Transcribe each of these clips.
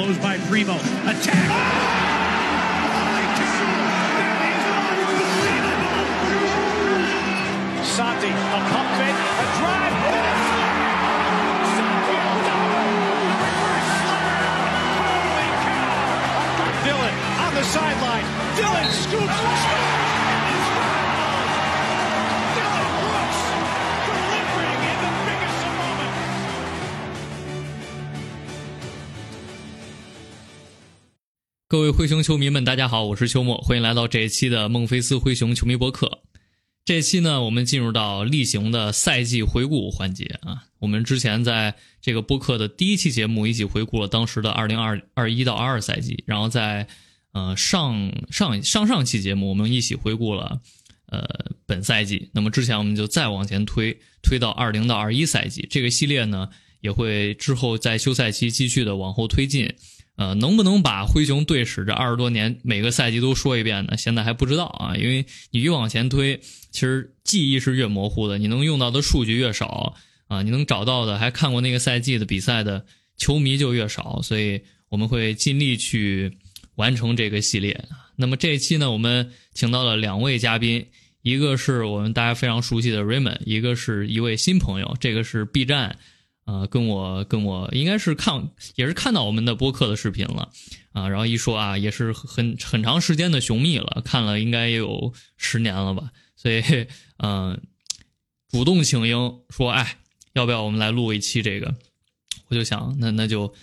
blows by Primo. Attack. Santi, a pump fake, a drive. Dylan on the sideline. Dylan scoops. 各位灰熊球迷们，大家好，我是秋末，欢迎来到这一期的孟菲斯灰熊球迷博客。这期呢，我们进入到例行的赛季回顾环节啊。我们之前在这个播客的第一期节目一起回顾了当时的二零二二一到二二赛季，然后在呃上上上上期节目我们一起回顾了呃本赛季。那么之前我们就再往前推，推到二零到二一赛季。这个系列呢，也会之后在休赛期继续的往后推进。呃，能不能把灰熊队史这二十多年每个赛季都说一遍呢？现在还不知道啊，因为你越往前推，其实记忆是越模糊的，你能用到的数据越少啊，你能找到的还看过那个赛季的比赛的球迷就越少，所以我们会尽力去完成这个系列。那么这一期呢，我们请到了两位嘉宾，一个是我们大家非常熟悉的 Raymond，一个是一位新朋友，这个是 B 站。啊，跟我跟我应该是看也是看到我们的播客的视频了啊，然后一说啊，也是很很长时间的熊蜜了，看了应该也有十年了吧，所以嗯，主动请缨说，哎，要不要我们来录一期这个？我就想，那那就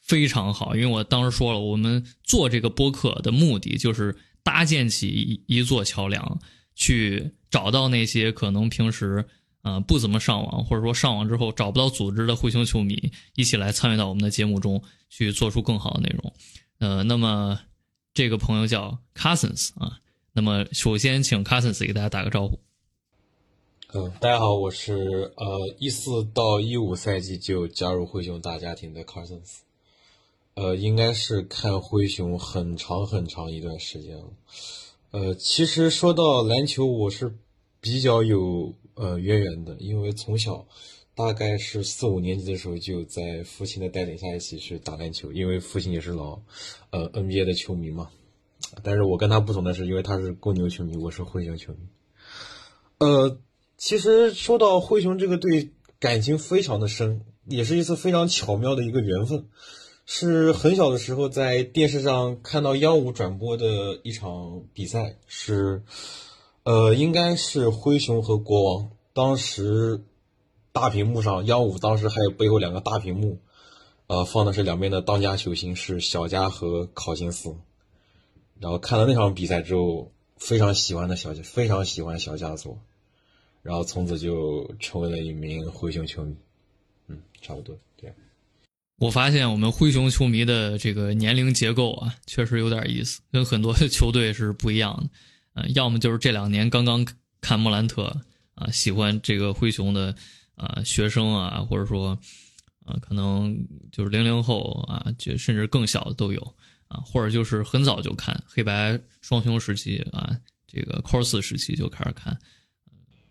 非常好，因为我当时说了，我们做这个播客的目的就是搭建起一一座桥梁，去找到那些可能平时。啊，不怎么上网，或者说上网之后找不到组织的灰熊球迷，一起来参与到我们的节目中去做出更好的内容。呃，那么这个朋友叫 Cousins 啊，那么首先请 Cousins 给大家打个招呼。嗯，大家好，我是呃一四到一五赛季就加入灰熊大家庭的 Cousins，呃，应该是看灰熊很长很长一段时间了。呃，其实说到篮球，我是比较有。呃，渊源的，因为从小大概是四五年级的时候，就在父亲的带领下一起去打篮球。因为父亲也是老呃 NBA 的球迷嘛，但是我跟他不同的是，因为他是公牛球迷，我是灰熊球迷。呃，其实说到灰熊这个队，感情非常的深，也是一次非常巧妙的一个缘分。是很小的时候在电视上看到央五转播的一场比赛，是。呃，应该是灰熊和国王。当时大屏幕上，幺五当时还有背后两个大屏幕，呃，放的是两边的当家球星是小加和考辛斯。然后看了那场比赛之后，非常喜欢的小，非常喜欢小加索，然后从此就成为了一名灰熊球迷。嗯，差不多对。我发现我们灰熊球迷的这个年龄结构啊，确实有点意思，跟很多球队是不一样的。呃，要么就是这两年刚刚看莫兰特啊，喜欢这个灰熊的啊学生啊，或者说啊，可能就是零零后啊，就甚至更小的都有啊，或者就是很早就看黑白双雄时期啊，这个 c o r s 时期就开始看。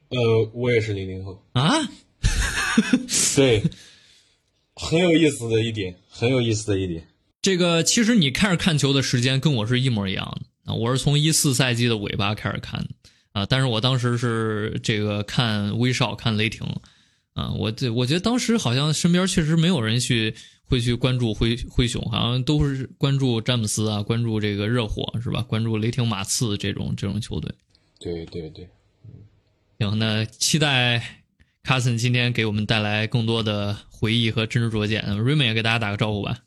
呃，我也是零零后啊，对，很有意思的一点，很有意思的一点。这个其实你开始看球的时间跟我是一模一样的。啊，我是从一四赛季的尾巴开始看的，啊，但是我当时是这个看威少，看雷霆，啊，我这我觉得当时好像身边确实没有人去会去关注灰灰熊，好像都是关注詹姆斯啊，关注这个热火是吧？关注雷霆、马刺这种这种球队。对对对，行，那期待卡森今天给我们带来更多的回忆和真知灼见。瑞蒙也给大家打个招呼吧。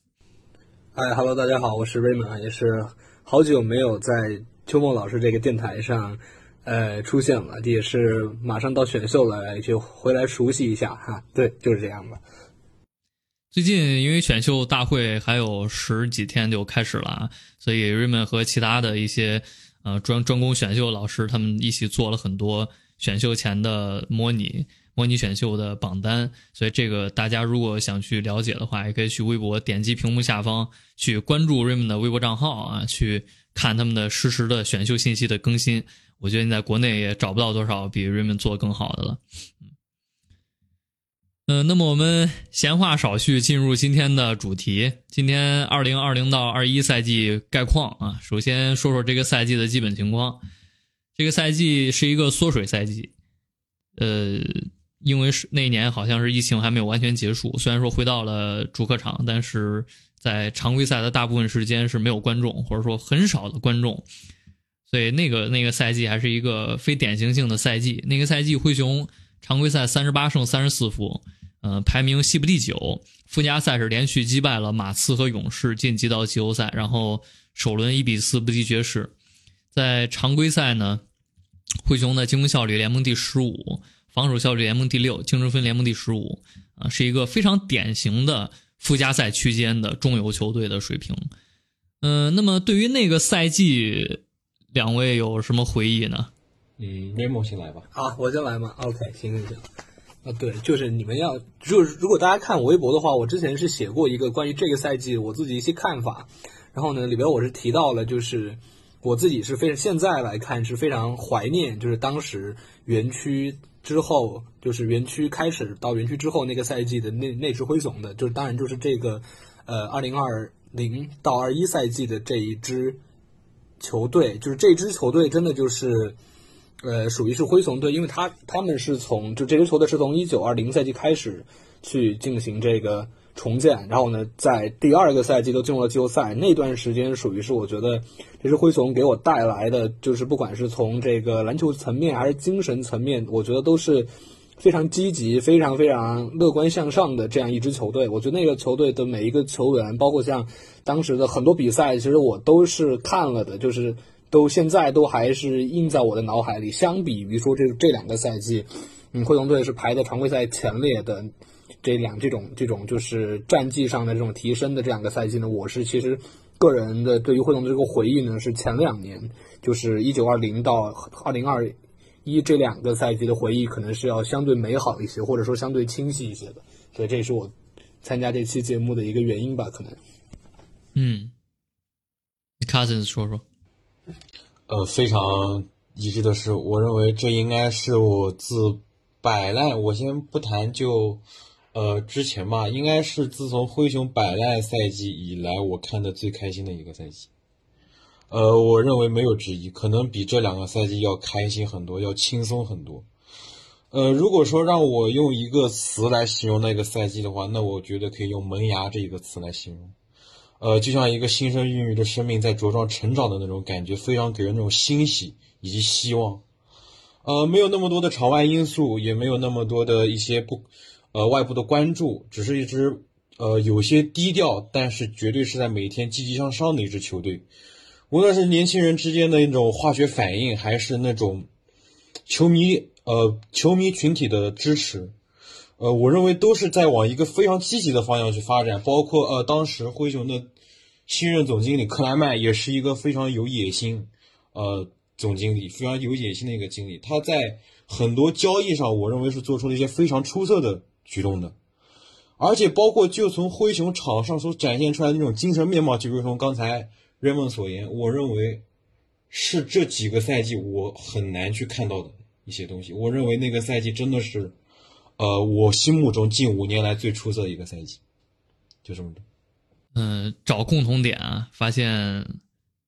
嗨哈喽，大家好，我是瑞蒙，也是。好久没有在秋梦老师这个电台上，呃，出现了，也是马上到选秀了，就回来熟悉一下哈。对，就是这样吧。最近因为选秀大会还有十几天就开始了，所以瑞文和其他的一些呃专专攻选秀老师他们一起做了很多选秀前的模拟。模拟选秀的榜单，所以这个大家如果想去了解的话，也可以去微博点击屏幕下方去关注 Raymond 的微博账号啊，去看他们的实时的选秀信息的更新。我觉得你在国内也找不到多少比 Raymond 做更好的了。嗯、那么我们闲话少叙，进入今天的主题。今天二零二零到二一赛季概况啊，首先说说这个赛季的基本情况。这个赛季是一个缩水赛季，呃，因为是那一年好像是疫情还没有完全结束，虽然说回到了主客场，但是在常规赛的大部分时间是没有观众，或者说很少的观众，所以那个那个赛季还是一个非典型性的赛季。那个赛季灰熊常规赛三十八胜三十四负，呃，排名西部第九。附加赛是连续击败了马刺和勇士，晋级到季后赛，然后首轮一比四不敌爵士。在常规赛呢，灰熊的进攻效率联盟第十五，防守效率联盟第六，净胜分联盟第十五，啊，是一个非常典型的附加赛区间的中游球队的水平。嗯、那么对于那个赛季，两位有什么回忆呢？嗯，雷蒙先来吧。啊，我先来嘛。OK，行行行。啊，对，就是你们要，就是如果大家看我微博的话，我之前是写过一个关于这个赛季我自己一些看法，然后呢，里边我是提到了，就是我自己是非常现在来看是非常怀念，就是当时园区之后，就是园区开始到园区之后那个赛季的那那支灰熊的，就是当然就是这个呃二零二零到二一赛季的这一支球队，就是这支球队真的就是。呃，属于是灰熊队，因为他他们是从就这支球队是从一九二零赛季开始去进行这个重建，然后呢，在第二个赛季都进入了季后赛，那段时间属于是我觉得这是灰熊给我带来的，就是不管是从这个篮球层面还是精神层面，我觉得都是非常积极、非常非常乐观向上的这样一支球队。我觉得那个球队的每一个球员，包括像当时的很多比赛，其实我都是看了的，就是。都现在都还是印在我的脑海里。相比于说这这两个赛季，嗯，灰熊队是排在常规赛前列的这两这种这种就是战绩上的这种提升的这两个赛季呢，我是其实个人的对于灰熊的这个回忆呢是前两年，就是一九二零到二零二一这两个赛季的回忆，可能是要相对美好一些，或者说相对清晰一些的。所以这也是我参加这期节目的一个原因吧，可能。嗯，Cousins 说说。呃，非常一致的是，我认为这应该是我自摆烂，我先不谈就，呃，之前吧，应该是自从灰熊摆烂赛季以来，我看的最开心的一个赛季。呃，我认为没有之一，可能比这两个赛季要开心很多，要轻松很多。呃，如果说让我用一个词来形容那个赛季的话，那我觉得可以用“萌芽”这一个词来形容。呃，就像一个新生孕育的生命在茁壮成长的那种感觉，非常给人那种欣喜以及希望。呃，没有那么多的场外因素，也没有那么多的一些不，呃，外部的关注，只是一支呃有些低调，但是绝对是在每天积极向上的一支球队。无论是年轻人之间的一种化学反应，还是那种球迷呃球迷群体的支持。呃，我认为都是在往一个非常积极的方向去发展，包括呃，当时灰熊的新任总经理克莱曼也是一个非常有野心，呃，总经理非常有野心的一个经理，他在很多交易上，我认为是做出了一些非常出色的举动的，而且包括就从灰熊场上所展现出来的那种精神面貌，就如同刚才人们所言，我认为是这几个赛季我很难去看到的一些东西，我认为那个赛季真的是。呃，我心目中近五年来最出色的一个赛季，就这么多。嗯，找共同点啊，发现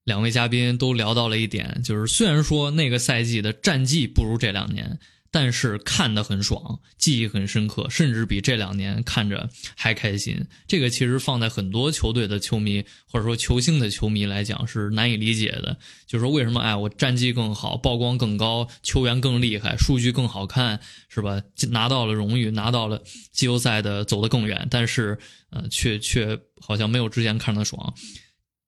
两位嘉宾都聊到了一点，就是虽然说那个赛季的战绩不如这两年，但是看得很爽，记忆很深刻，甚至比这两年看着还开心。这个其实放在很多球队的球迷或者说球星的球迷来讲是难以理解的，就是说为什么哎我战绩更好，曝光更高，球员更厉害，数据更好看，是吧？拿到了荣誉，拿到了季后赛的走得更远，但是呃却却好像没有之前看的爽。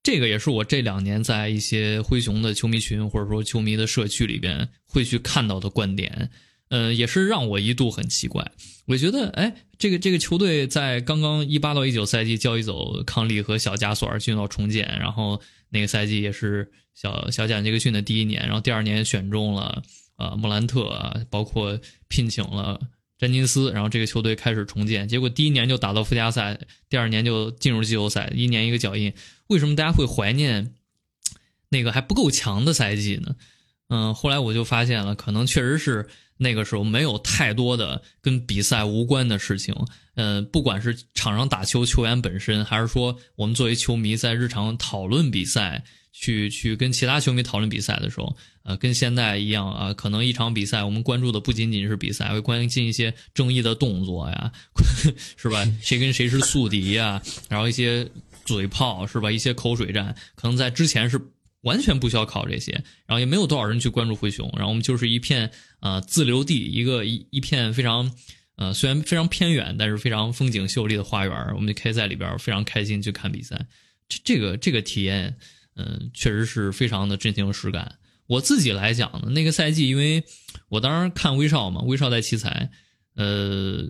这个也是我这两年在一些灰熊的球迷群或者说球迷的社区里边会去看到的观点。呃，也是让我一度很奇怪。我觉得，哎，这个这个球队在刚刚一八到一九赛季交易走康利和小加索尔进入到重建，然后那个赛季也是小小贾杰克逊的第一年，然后第二年选中了呃莫兰特，包括聘请了詹金斯，然后这个球队开始重建。结果第一年就打到附加赛，第二年就进入季后赛，一年一个脚印。为什么大家会怀念那个还不够强的赛季呢？嗯，后来我就发现了，可能确实是那个时候没有太多的跟比赛无关的事情，呃，不管是场上打球球员本身，还是说我们作为球迷在日常讨论比赛，去去跟其他球迷讨论比赛的时候，呃，跟现在一样啊，可能一场比赛我们关注的不仅仅是比赛，会关心一些争议的动作呀，是吧？谁跟谁是宿敌呀？然后一些嘴炮是吧？一些口水战，可能在之前是。完全不需要考这些，然后也没有多少人去关注灰熊，然后我们就是一片呃自留地，一个一一片非常呃虽然非常偏远，但是非常风景秀丽的花园，我们就可以在里边非常开心去看比赛。这这个这个体验，嗯，确实是非常的真情实感。我自己来讲呢，那个赛季，因为我当时看威少嘛，威少在奇才，呃，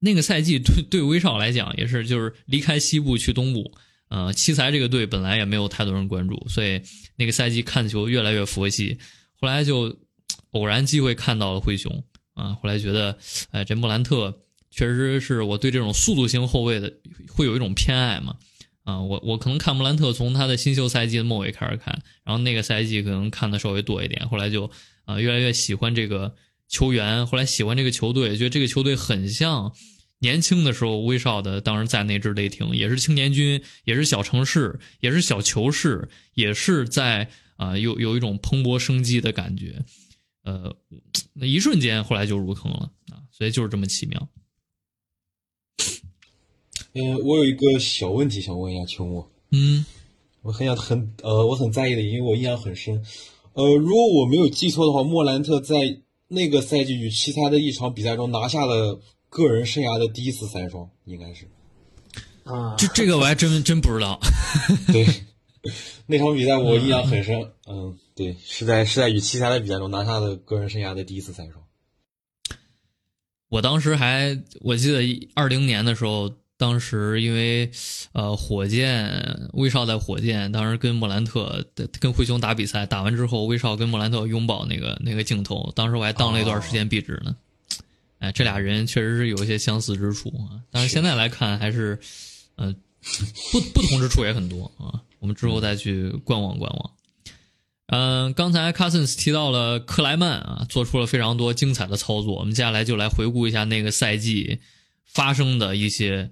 那个赛季对对威少来讲也是就是离开西部去东部。呃，奇才这个队本来也没有太多人关注，所以那个赛季看球越来越佛系。后来就偶然机会看到了灰熊啊，后来觉得，哎，这莫兰特确实是我对这种速度型后卫的会有一种偏爱嘛。啊，我我可能看莫兰特从他的新秀赛季的末尾开始看，然后那个赛季可能看的稍微多一点，后来就啊越来越喜欢这个球员，后来喜欢这个球队，觉得这个球队很像。年轻的时候，威少的当时在那支雷霆，也是青年军，也是小城市，也是小球市，也是在啊有有一种蓬勃生机的感觉，呃，那一瞬间后来就入坑了啊，所以就是这么奇妙。嗯，我有一个小问题想问一下秋末，嗯，我很想很呃我很在意的，因为我印象很深，呃，如果我没有记错的话，莫兰特在那个赛季与其他的一场比赛中拿下了。个人生涯的第一次三双应该是啊，这这个我还真真不知道。对，那场比赛我印象很深。嗯，对，是在是在与奇才的比赛中拿下的个人生涯的第一次三双。我当时还我记得二零年的时候，当时因为呃火箭威少在火箭，当时跟莫兰特跟灰熊打比赛，打完之后威少跟莫兰特拥抱那个那个镜头，当时我还当了一段时间壁纸呢。哎，这俩人确实是有一些相似之处啊，但是现在来看还是，呃，不不同之处也很多啊。我们之后再去观望观望。嗯，刚才 Cousins 提到了克莱曼啊，做出了非常多精彩的操作。我们接下来就来回顾一下那个赛季发生的一些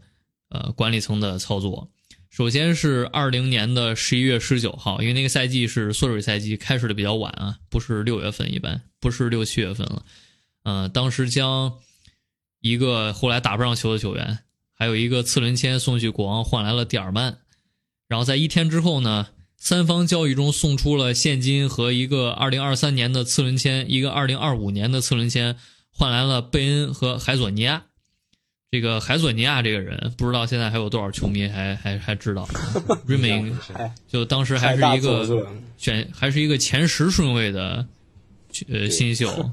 呃管理层的操作。首先是二零年的十一月十九号，因为那个赛季是缩水赛季，开始的比较晚啊，不是六月份，一般不是六七月份了。嗯，当时将一个后来打不上球的球员，还有一个次轮签送去国王，换来了蒂尔曼。然后在一天之后呢，三方交易中送出了现金和一个2023年的次轮签，一个2025年的次轮签，换来了贝恩和海索尼亚。这个海索尼亚这个人，不知道现在还有多少球迷还还还知道。瑞明就当时还是一个选，还是一个前十顺位的呃新秀。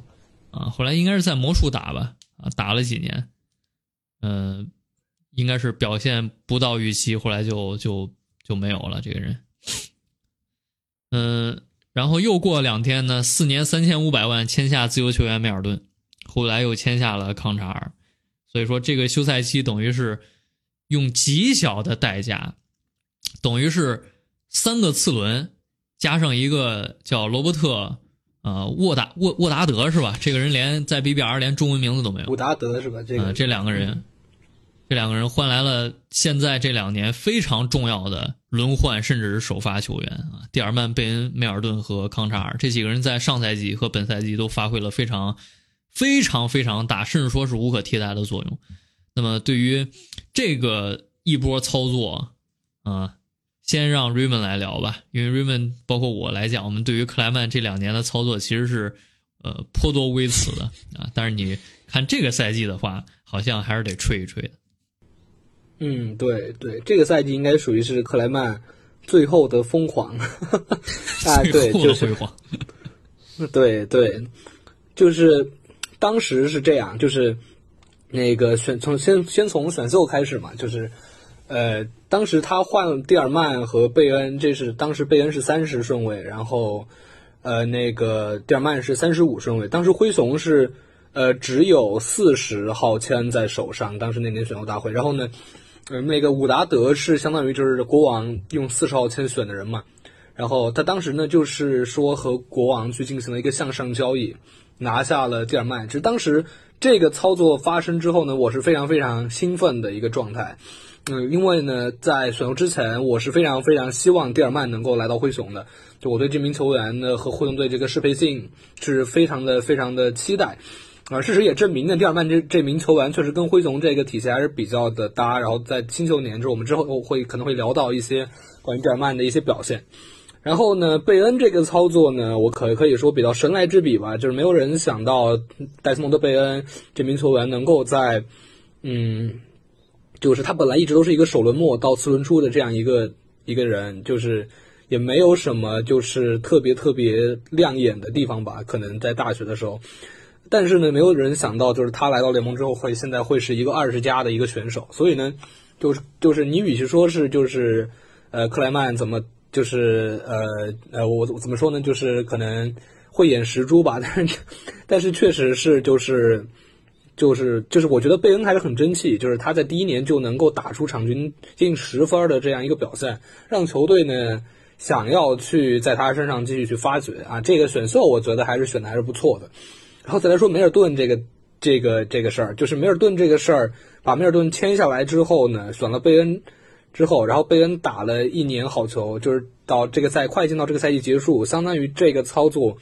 啊，后来应该是在魔术打吧，啊，打了几年，嗯，应该是表现不到预期，后来就就就没有了这个人，嗯，然后又过两天呢，四年三千五百万签下自由球员梅尔顿，后来又签下了康查尔，所以说这个休赛期等于是用极小的代价，等于是三个次轮加上一个叫罗伯特。呃，沃达沃沃达德是吧？这个人连在 BBR 连中文名字都没有。沃达德是吧？这个这两个人，这两个人换来了现在这两年非常重要的轮换甚至是首发球员啊，蒂尔曼、贝恩、梅尔顿和康查尔这几个人在上赛季和本赛季都发挥了非常非常非常大，甚至说是无可替代的作用。那么对于这个一波操作啊。先让 Raymond 来聊吧，因为 Raymond 包括我来讲，我们对于克莱曼这两年的操作其实是，呃，颇多微词的啊。但是你看这个赛季的话，好像还是得吹一吹的。嗯，对对，这个赛季应该属于是克莱曼最后的疯狂。啊，对，就是辉煌。对对，就是当时是这样，就是那个选从先先从选秀开始嘛，就是。呃，当时他换蒂尔曼和贝恩，这是当时贝恩是三十顺位，然后，呃，那个蒂尔曼是三十五顺位。当时灰熊是，呃，只有四十号签在手上。当时那年选秀大会，然后呢，呃，那个伍达德是相当于就是国王用四十号签选的人嘛。然后他当时呢，就是说和国王去进行了一个向上交易，拿下了蒂尔曼。其实当时这个操作发生之后呢，我是非常非常兴奋的一个状态。嗯，因为呢，在选秀之前，我是非常非常希望蒂尔曼能够来到灰熊的。就我对这名球员呢和灰熊队这个适配性是非常的非常的期待。啊，事实也证明呢，蒂尔曼这这名球员确实跟灰熊这个体系还是比较的搭。然后在新球年，就是我们之后会可能会聊到一些关于蒂尔曼的一些表现。然后呢，贝恩这个操作呢，我可可以说比较神来之笔吧，就是没有人想到戴斯蒙德·贝恩这名球员能够在，嗯，就是他本来一直都是一个首轮末到次轮初的这样一个一个人，就是也没有什么就是特别特别亮眼的地方吧，可能在大学的时候。但是呢，没有人想到，就是他来到联盟之后，会现在会是一个二十加的一个选手。所以呢，就是就是你与其说是就是呃克莱曼怎么就是呃呃我怎么说呢，就是可能慧眼识珠吧。但是 但是确实是就是就是就是我觉得贝恩还是很争气，就是他在第一年就能够打出场均近十分的这样一个表现，让球队呢想要去在他身上继续去发掘啊。这个选秀我觉得还是选的还是不错的。然后再来说梅尔顿这个这个这个事儿，就是梅尔顿这个事儿，把梅尔顿签下来之后呢，选了贝恩之后，然后贝恩打了一年好球，就是到这个赛快进到这个赛季结束，相当于这个操作，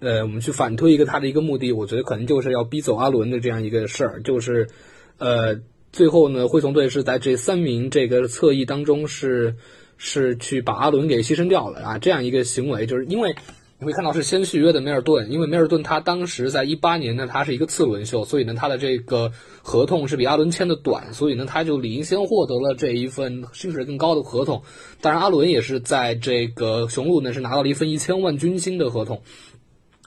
呃，我们去反推一个他的一个目的，我觉得可能就是要逼走阿伦的这样一个事儿，就是呃，最后呢，灰熊队是在这三名这个侧翼当中是是去把阿伦给牺牲掉了啊，这样一个行为，就是因为。你会看到是先续约的梅尔顿，因为梅尔顿他当时在一八年呢，他是一个次轮秀，所以呢他的这个合同是比阿伦签的短，所以呢他就理应先获得了这一份薪水更高的合同。当然阿伦也是在这个雄鹿呢是拿到了一份一千万军薪的合同，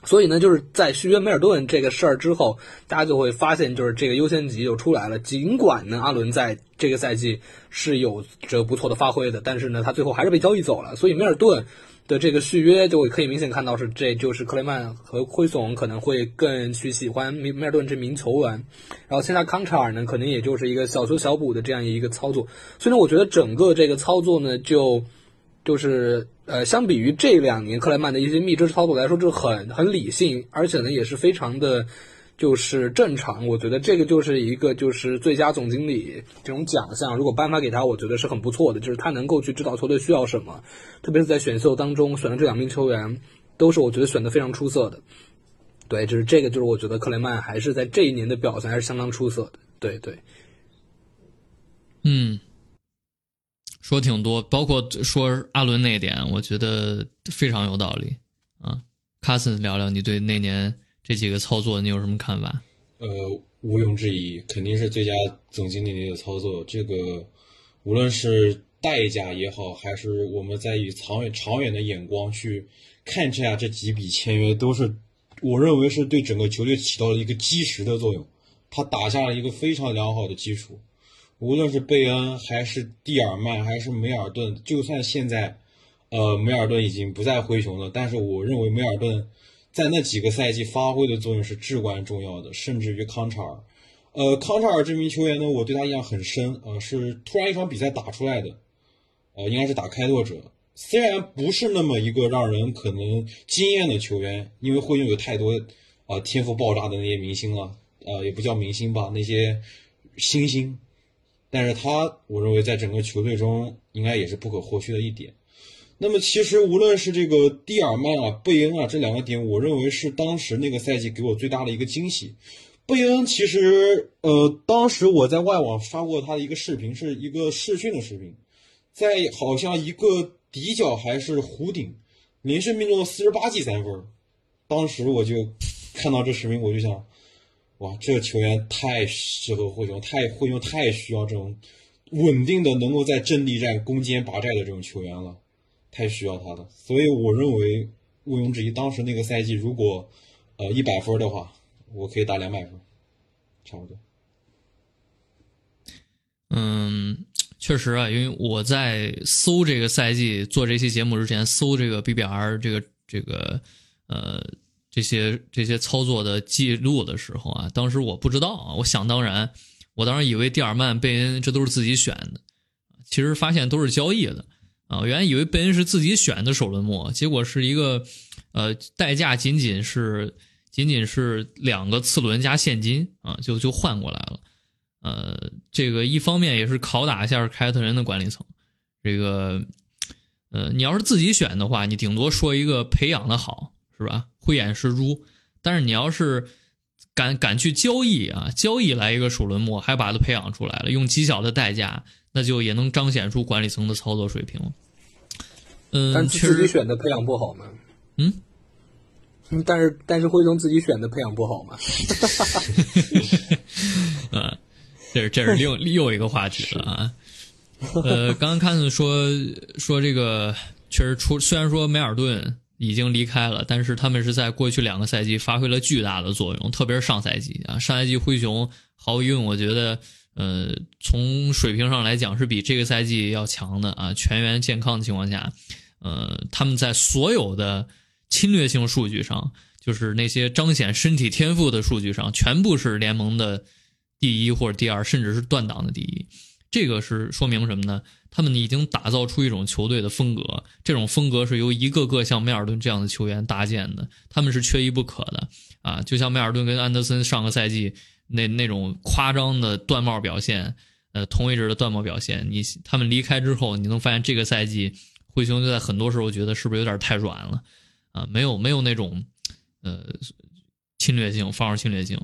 所以呢就是在续约梅尔顿这个事儿之后，大家就会发现就是这个优先级就出来了。尽管呢阿伦在这个赛季是有着不错的发挥的，但是呢他最后还是被交易走了，所以梅尔顿。的这个续约就可以明显看到是，这就是克雷曼和灰总可能会更去喜欢米梅尔顿这名球员，然后现在康查尔呢，可能也就是一个小修小补的这样一个操作，所以呢，我觉得整个这个操作呢，就就是呃，相比于这两年克莱曼的一些密支操作来说，就很很理性，而且呢，也是非常的。就是正常，我觉得这个就是一个就是最佳总经理这种奖项，如果颁发给他，我觉得是很不错的，就是他能够去知道球队需要什么，特别是在选秀当中选的这两名球员，都是我觉得选的非常出色的。对，就是这个，就是我觉得克雷曼还是在这一年的表现还是相当出色的。对对，嗯，说挺多，包括说阿伦那点，我觉得非常有道理啊。卡森聊聊你对那年。这几个操作你有什么看法？呃，毋庸置疑，肯定是最佳总经理的一个操作。这个无论是代价也好，还是我们在以长远长远的眼光去看这下这几笔签约，都是我认为是对整个球队起到了一个基石的作用。他打下了一个非常良好的基础。无论是贝恩，还是蒂尔曼，还是梅尔顿，就算现在，呃，梅尔顿已经不在灰熊了，但是我认为梅尔顿。在那几个赛季发挥的作用是至关重要的，甚至于康查尔。呃，康查尔这名球员呢，我对他印象很深呃，是突然一场比赛打出来的，呃，应该是打开拓者。虽然不是那么一个让人可能惊艳的球员，因为会拥有太多啊天赋爆炸的那些明星了，呃，也不叫明星吧，那些新星。但是他，我认为在整个球队中应该也是不可或缺的一点。那么其实无论是这个蒂尔曼啊、贝恩啊这两个点，我认为是当时那个赛季给我最大的一个惊喜。贝恩其实，呃，当时我在外网刷过他的一个视频，是一个试训的视频，在好像一个底角还是弧顶，连续命中了四十八记三分。当时我就看到这视频，我就想，哇，这个球员太适合灰熊，太灰熊太需要这种稳定的能够在阵地战攻坚拔寨的这种球员了。太需要他了，所以我认为毋庸置疑，当时那个赛季如果呃一百分的话，我可以打两百分，差不多。嗯，确实啊，因为我在搜这个赛季做这期节目之前，搜这个 BBR 这个这个呃这些这些操作的记录的时候啊，当时我不知道啊，我想当然，我当时以为蒂尔曼、贝恩这都是自己选的，其实发现都是交易的。啊，我原来以为贝恩是自己选的首轮末，结果是一个，呃，代价仅仅是仅仅是两个次轮加现金啊，就就换过来了。呃，这个一方面也是拷打一下凯尔特人的管理层。这个，呃，你要是自己选的话，你顶多说一个培养的好，是吧？慧眼识珠。但是你要是敢敢去交易啊，交易来一个首轮末，还把它培养出来了，用极小的代价，那就也能彰显出管理层的操作水平。嗯，但是确实，自己选的培养不好吗？嗯，嗯但是但是辉东自己选的培养不好吗？啊，这是这是另又一个话题了啊。呃，刚刚看说说这个确实出，虽然说梅尔顿已经离开了，但是他们是在过去两个赛季发挥了巨大的作用，特别是上赛季啊，上赛季灰熊毫无疑问，我觉得呃从水平上来讲是比这个赛季要强的啊，全员健康的情况下，呃他们在所有的侵略性数据上，就是那些彰显身体天赋的数据上，全部是联盟的第一或者第二，甚至是断档的第一。这个是说明什么呢？他们已经打造出一种球队的风格，这种风格是由一个个像梅尔顿这样的球员搭建的，他们是缺一不可的啊！就像梅尔顿跟安德森上个赛季那那种夸张的断帽表现，呃，同位置的断帽表现，你他们离开之后，你能发现这个赛季灰熊就在很多时候觉得是不是有点太软了啊？没有没有那种呃侵略性，防守侵略性，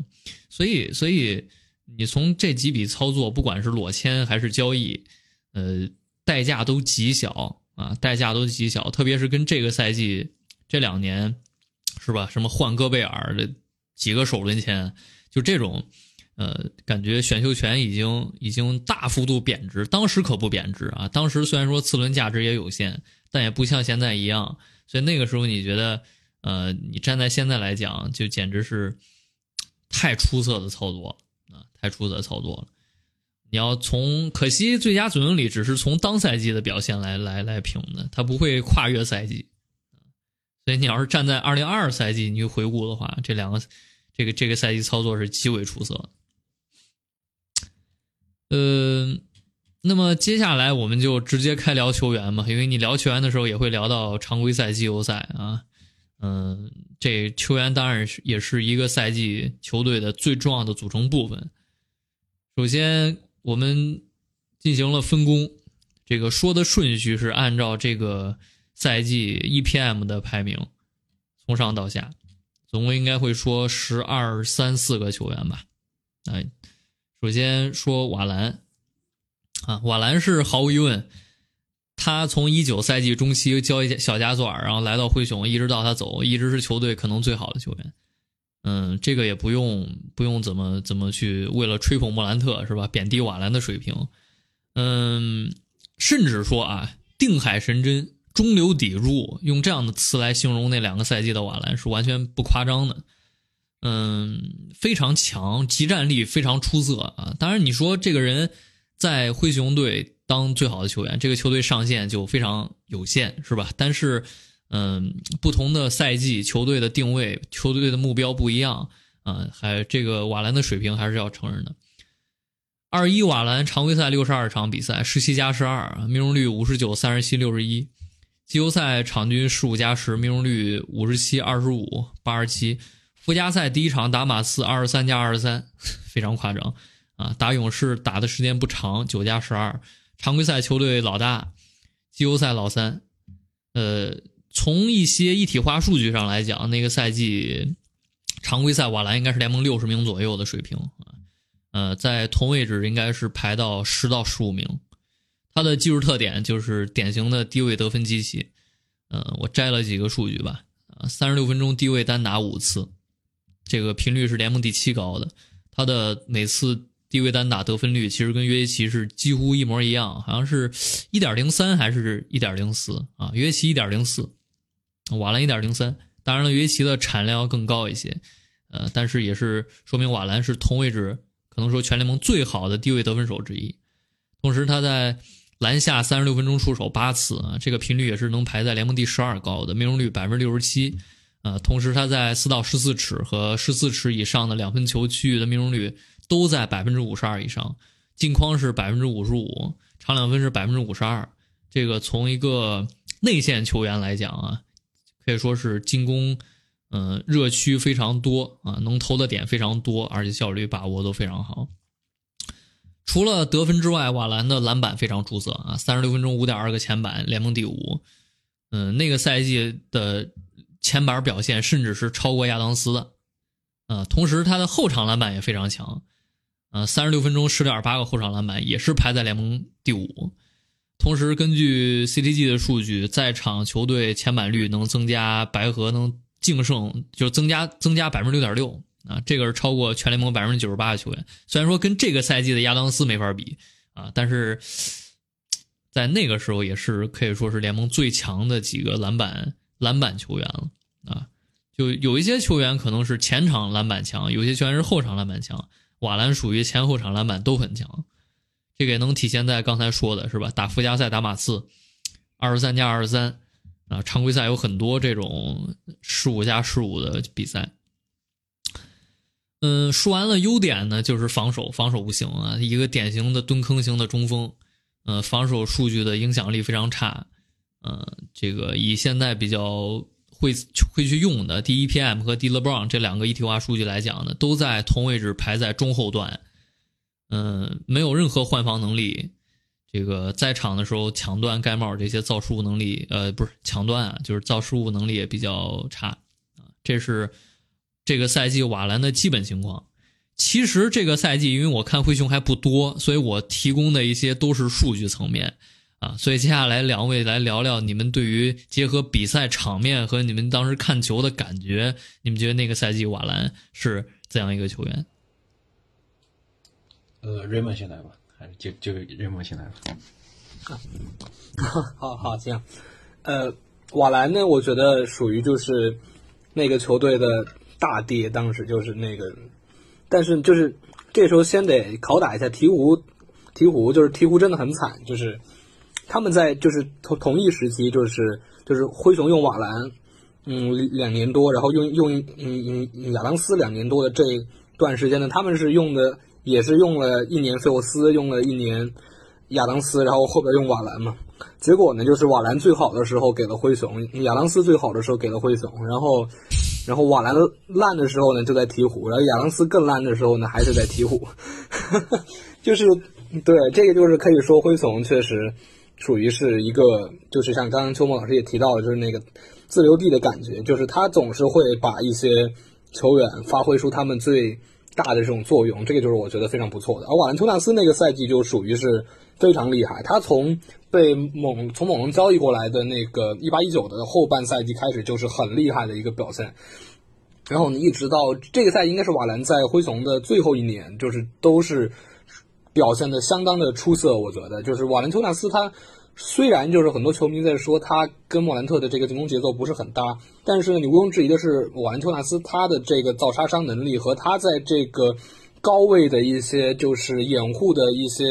所以所以。你从这几笔操作，不管是裸签还是交易，呃，代价都极小啊，代价都极小。特别是跟这个赛季这两年，是吧？什么换戈贝尔的几个首轮签，就这种，呃，感觉选秀权已经已经大幅度贬值。当时可不贬值啊，当时虽然说次轮价值也有限，但也不像现在一样。所以那个时候你觉得，呃，你站在现在来讲，就简直是太出色的操作。啊太出色操作了！你要从可惜最佳总经理只是从当赛季的表现来来来评的，他不会跨越赛季。所以你要是站在二零二二赛季你去回顾的话，这两个这个这个赛季操作是极为出色。呃，那么接下来我们就直接开聊球员嘛，因为你聊球员的时候也会聊到常规赛、季后赛啊。嗯，这球员当然是也是一个赛季球队的最重要的组成部分。首先，我们进行了分工，这个说的顺序是按照这个赛季 EPM 的排名，从上到下，总共应该会说十二三四个球员吧。哎，首先说瓦兰，啊，瓦兰是毫无疑问，他从一九赛季中期交易小加索尔，然后来到灰熊，一直到他走，一直是球队可能最好的球员。嗯，这个也不用不用怎么怎么去为了吹捧莫兰特是吧？贬低瓦兰的水平，嗯，甚至说啊，定海神针、中流砥柱，用这样的词来形容那两个赛季的瓦兰是完全不夸张的。嗯，非常强，集战力非常出色啊。当然，你说这个人在灰熊队当最好的球员，这个球队上限就非常有限，是吧？但是。嗯，不同的赛季，球队的定位、球队的目标不一样啊。还这个瓦兰的水平还是要承认的。二一瓦兰常规赛六十二场比赛，十七加十二，命中率五十九、三十七、六十一。季后赛场均十五加十，命中率五十七、二十五、八十七。附加赛第一场打马刺二十三加二十三，非常夸张啊。打勇士打的时间不长，九加十二。常规赛球队老大，季后赛老三，呃。从一些一体化数据上来讲，那个赛季常规赛瓦兰应该是联盟六十名左右的水平啊，呃，在同位置应该是排到十到十五名。他的技术特点就是典型的低位得分机器，呃，我摘了几个数据吧，啊，三十六分钟低位单打五次，这个频率是联盟第七高的。他的每次低位单打得分率其实跟约基奇是几乎一模一样，好像是一点零三还是一点零四啊？约基奇一点零四。瓦兰一点零三，当然了，约基奇的产量要更高一些，呃，但是也是说明瓦兰是同位置可能说全联盟最好的低位得分手之一。同时他在篮下三十六分钟出手八次啊，这个频率也是能排在联盟第十二高的，命中率百分之六十七，呃，同时他在四到十四尺和十四尺以上的两分球区域的命中率都在百分之五十二以上，近框是百分之五十五，长两分是百分之五十二。这个从一个内线球员来讲啊。可以说是进攻，嗯、热区非常多啊，能投的点非常多，而且效率把握都非常好。除了得分之外，瓦兰的篮板非常出色啊，三十六分钟五点二个前板，联盟第五。嗯，那个赛季的前板表现甚至是超过亚当斯的。呃，同时他的后场篮板也非常强，呃，三十六分钟十点八个后场篮板，也是排在联盟第五。同时，根据 CTG 的数据，在场球队前板率能增加白河能净胜，就增加增加百分之六点六啊，这个是超过全联盟百分之九十八的球员。虽然说跟这个赛季的亚当斯没法比啊，但是在那个时候也是可以说是联盟最强的几个篮板篮板球员了啊。就有一些球员可能是前场篮板强，有些球员是后场篮板强。瓦兰属于前后场篮板都很强，这个也能体现在刚才说的是吧？打附加赛打马刺，二十三加二十三啊，常规赛有很多这种十五加十五的比赛。嗯，说完了优点呢，就是防守，防守不行啊，一个典型的蹲坑型的中锋，呃，防守数据的影响力非常差，呃，这个以现在比较会会去用的 DEPM 和 D LeBron 这两个一体化数据来讲呢，都在同位置排在中后段，嗯、没有任何换防能力。这个在场的时候抢断、盖帽这些造失误能力，呃，不是抢断啊，就是造失误能力也比较差啊。这是这个赛季瓦兰的基本情况。其实这个赛季，因为我看灰熊还不多，所以我提供的一些都是数据层面啊。所以接下来两位来聊聊你们对于结合比赛场面和你们当时看球的感觉，你们觉得那个赛季瓦兰是怎样一个球员？呃，瑞蒙先来吧，还是就就瑞蒙先来吧。好好这样，呃，瓦兰呢，我觉得属于就是那个球队的大爹，当时就是那个，但是就是这时候先得拷打一下鹈鹕，鹈鹕就是鹈鹕真的很惨，就是他们在就是同同一时期就是就是灰熊用瓦兰，嗯两年多，然后用用嗯嗯亚当斯两年多的这段时间呢，他们是用的也是用了一年费沃斯，用了一年亚当斯，然后后边用瓦兰嘛。结果呢，就是瓦兰最好的时候给了灰熊，亚当斯最好的时候给了灰熊，然后，然后瓦兰烂的时候呢就在鹈鹕，然后亚当斯更烂的时候呢还是在鹈鹕，就是对这个就是可以说灰熊确实属于是一个，就是像刚刚秋梦老师也提到的，就是那个自留地的感觉，就是他总是会把一些球员发挥出他们最大的这种作用，这个就是我觉得非常不错的。而瓦兰丘纳斯那个赛季就属于是非常厉害，他从被猛从猛龙交易过来的那个一八一九的后半赛季开始就是很厉害的一个表现，然后呢一直到这个赛应该是瓦兰在灰熊的最后一年，就是都是表现的相当的出色。我觉得就是瓦兰丘纳斯他。虽然就是很多球迷在说他跟莫兰特的这个进攻节奏不是很搭，但是你毋庸置疑的是，瓦兰丘纳斯他的这个造杀伤能力和他在这个高位的一些就是掩护的一些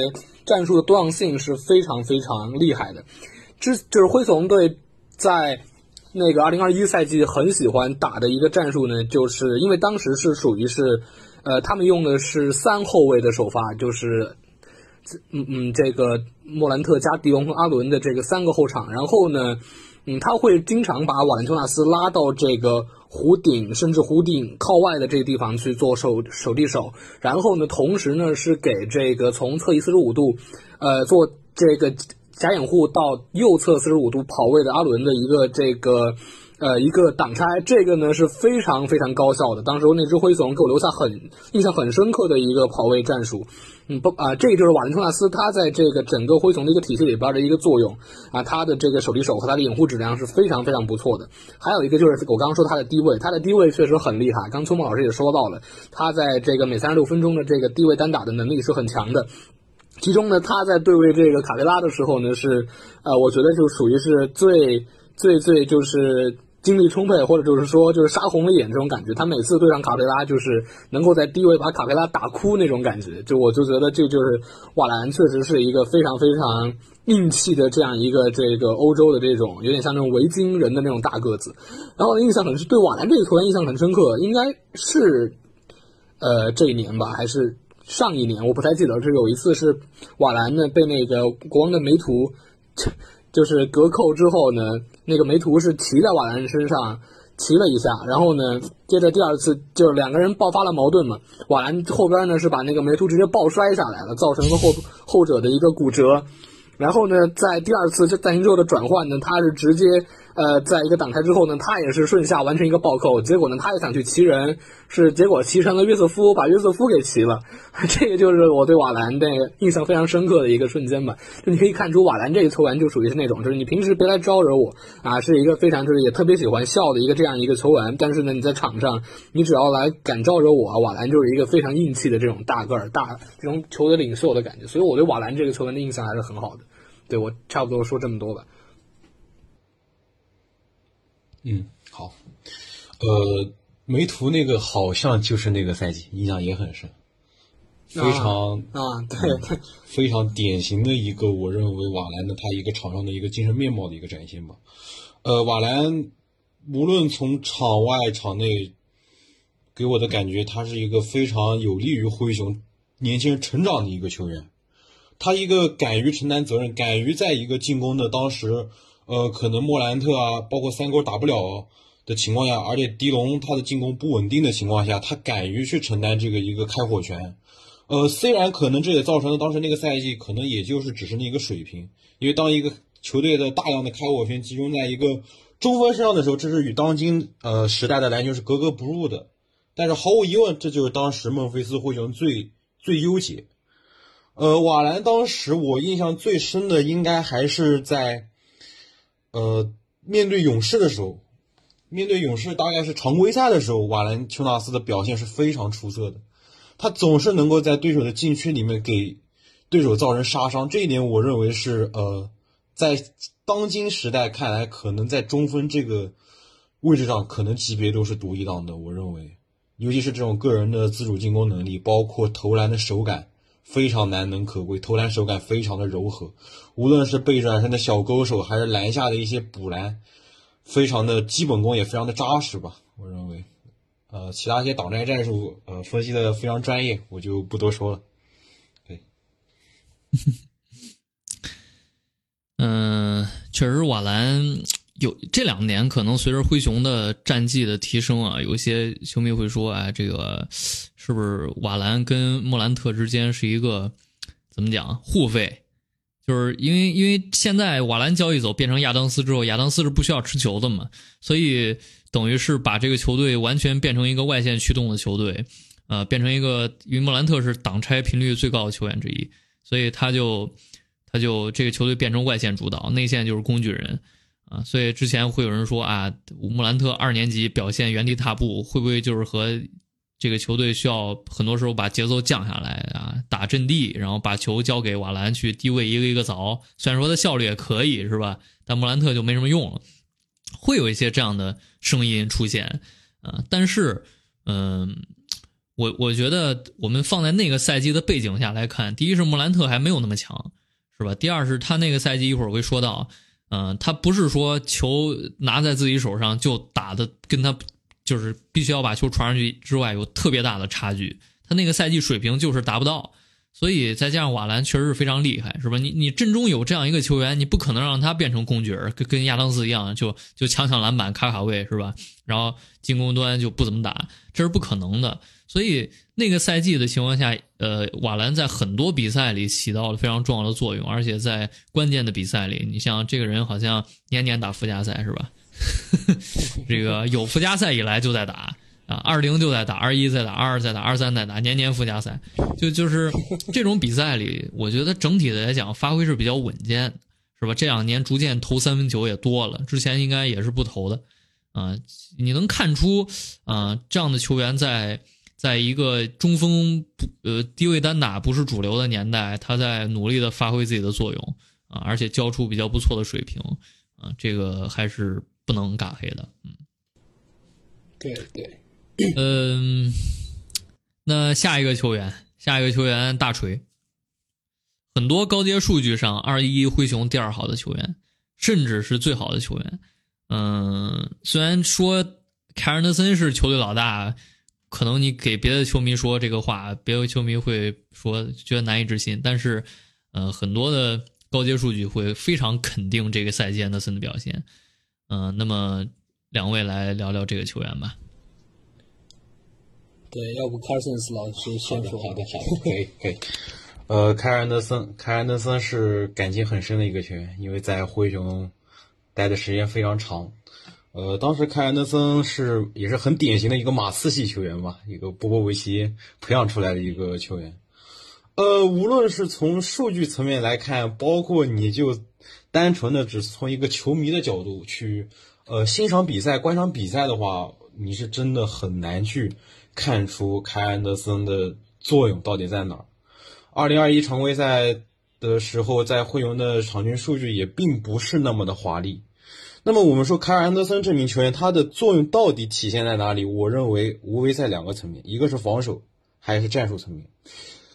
战术的多样性是非常非常厉害的。之就是灰熊队在那个二零二一赛季很喜欢打的一个战术呢，就是因为当时是属于是，呃，他们用的是三后卫的首发，就是。嗯嗯，这个莫兰特加迪隆和阿伦的这个三个后场，然后呢，嗯，他会经常把瓦兰丘纳斯拉到这个弧顶，甚至弧顶靠外的这个地方去做手手递手，然后呢，同时呢是给这个从侧翼四十五度，呃，做这个假掩护到右侧四十五度跑位的阿伦的一个这个。呃，一个挡拆，这个呢是非常非常高效的。当时那只灰熊给我留下很印象很深刻的一个跑位战术。嗯，不啊，这个就是瓦伦托纳斯他在这个整个灰熊的一个体系里边的一个作用啊，他的这个手递手和他的掩护质量是非常非常不错的。还有一个就是我刚刚说他的低位，他的低位确实很厉害。刚秋梦老师也说到了，他在这个每三十六分钟的这个低位单打的能力是很强的。其中呢，他在对位这个卡佩拉的时候呢，是呃，我觉得就属于是最最最就是。精力充沛，或者就是说，就是杀红了眼这种感觉。他每次对上卡佩拉，就是能够在低位把卡佩拉打哭那种感觉。就我就觉得这就是瓦兰确实是一个非常非常硬气的这样一个这个欧洲的这种有点像那种维京人的那种大个子。然后印象很是对瓦兰这个球员印象很深刻，应该是呃这一年吧，还是上一年，我不太记得。是有一次是瓦兰呢被那个国王的梅图就是隔扣之后呢。那个梅图是骑在瓦兰身上，骑了一下，然后呢，接着第二次就是两个人爆发了矛盾嘛。瓦兰后边呢是把那个梅图直接抱摔下来了，造成了后后者的一个骨折。然后呢，在第二次这暂停之后的转换呢，他是直接呃，在一个挡拆之后呢，他也是顺下完成一个暴扣。结果呢，他也想去骑人，是结果骑成了约瑟夫，把约瑟夫给骑了。这个就是我对瓦兰的印象非常深刻的一个瞬间吧。就你可以看出，瓦兰这个球员就属于是那种，就是你平时别来招惹我啊，是一个非常就是也特别喜欢笑的一个这样一个球员。但是呢，你在场上，你只要来敢招惹我，瓦兰就是一个非常硬气的这种大个儿、大这种球队领袖的感觉。所以我对瓦兰这个球员的印象还是很好的。对我差不多说这么多吧。嗯，好。呃，梅图那个好像就是那个赛季，印象也很深，非常啊，对，非常典型的一个，我认为瓦兰的他一个场上的一个精神面貌的一个展现吧。呃，瓦兰无论从场外场内，给我的感觉，他是一个非常有利于灰熊年轻人成长的一个球员。他一个敢于承担责任，敢于在一个进攻的当时，呃，可能莫兰特啊，包括三勾打不了的情况下，而且迪龙他的进攻不稳定的情况下，他敢于去承担这个一个开火权。呃，虽然可能这也造成了当时那个赛季可能也就是只是那个水平，因为当一个球队的大量的开火权集中在一个中锋身上的时候，这是与当今呃时代的篮球是格格不入的。但是毫无疑问，这就是当时孟菲斯灰熊最最优解。呃，瓦兰当时我印象最深的应该还是在，呃，面对勇士的时候，面对勇士大概是常规赛的时候，瓦兰丘纳斯的表现是非常出色的，他总是能够在对手的禁区里面给对手造成杀伤，这一点我认为是呃，在当今时代看来，可能在中锋这个位置上，可能级别都是独一档的。我认为，尤其是这种个人的自主进攻能力，包括投篮的手感。非常难能可贵，投篮手感非常的柔和，无论是背转身的小勾手，还是篮下的一些补篮，非常的基本功也非常的扎实吧。我认为，呃，其他一些挡拆战术，呃，分析的非常专业，我就不多说了。对，嗯，确实瓦兰有这两年可能随着灰熊的战绩的提升啊，有些球迷会说，哎，这个。是不是瓦兰跟莫兰特之间是一个怎么讲互费？就是因为因为现在瓦兰交易走变成亚当斯之后，亚当斯是不需要持球的嘛，所以等于是把这个球队完全变成一个外线驱动的球队，呃，变成一个因为莫兰特是挡拆频率最高的球员之一，所以他就他就这个球队变成外线主导，内线就是工具人啊。所以之前会有人说啊，莫兰特二年级表现原地踏步，会不会就是和？这个球队需要很多时候把节奏降下来啊，打阵地，然后把球交给瓦兰去低位一个一个凿。虽然说他效率也可以，是吧？但莫兰特就没什么用了。会有一些这样的声音出现啊，但是，嗯，我我觉得我们放在那个赛季的背景下来看，第一是莫兰特还没有那么强，是吧？第二是他那个赛季一会儿会说到，嗯，他不是说球拿在自己手上就打的跟他。就是必须要把球传上去之外，有特别大的差距。他那个赛季水平就是达不到，所以再加上瓦兰确实是非常厉害，是吧？你你阵中有这样一个球员，你不可能让他变成工具人，跟跟亚当斯一样，就就抢抢篮板、卡卡位，是吧？然后进攻端就不怎么打，这是不可能的。所以那个赛季的情况下，呃，瓦兰在很多比赛里起到了非常重要的作用，而且在关键的比赛里，你像这个人好像年年打附加赛，是吧？这个有附加赛以来就在打啊，二零就在打，二一在打，二二在打，二三在打，年年附加赛，就就是这种比赛里，我觉得整体的来讲发挥是比较稳健，是吧？这两年逐渐投三分球也多了，之前应该也是不投的啊。你能看出啊，这样的球员在在一个中锋不呃低位单打不是主流的年代，他在努力的发挥自己的作用啊，而且交出比较不错的水平啊，这个还是。不能尬黑的，嗯，对对，嗯，那下一个球员，下一个球员大锤，很多高阶数据上二一灰熊第二好的球员，甚至是最好的球员，嗯，虽然说凯尔特森是球队老大，可能你给别的球迷说这个话，别的球迷会说觉得难以置信，但是，呃，很多的高阶数据会非常肯定这个赛季安德森的表现。嗯，那么两位来聊聊这个球员吧。对，要不 Carsons 老师先说。好的，好的，可以，可以。呃，凯尔安德森，凯尔安德森是感情很深的一个球员，因为在灰熊待的时间非常长。呃，当时凯恩德森是也是很典型的一个马刺系球员吧，一个波波维奇培养出来的一个球员。呃，无论是从数据层面来看，包括你就单纯的只从一个球迷的角度去呃欣赏比赛、观赏比赛的话，你是真的很难去看出凯尔安德森的作用到底在哪儿。二零二一常规赛的时候，在灰熊的场均数据也并不是那么的华丽。那么我们说凯尔安德森这名球员，他的作用到底体现在哪里？我认为无非在两个层面，一个是防守，还是战术层面。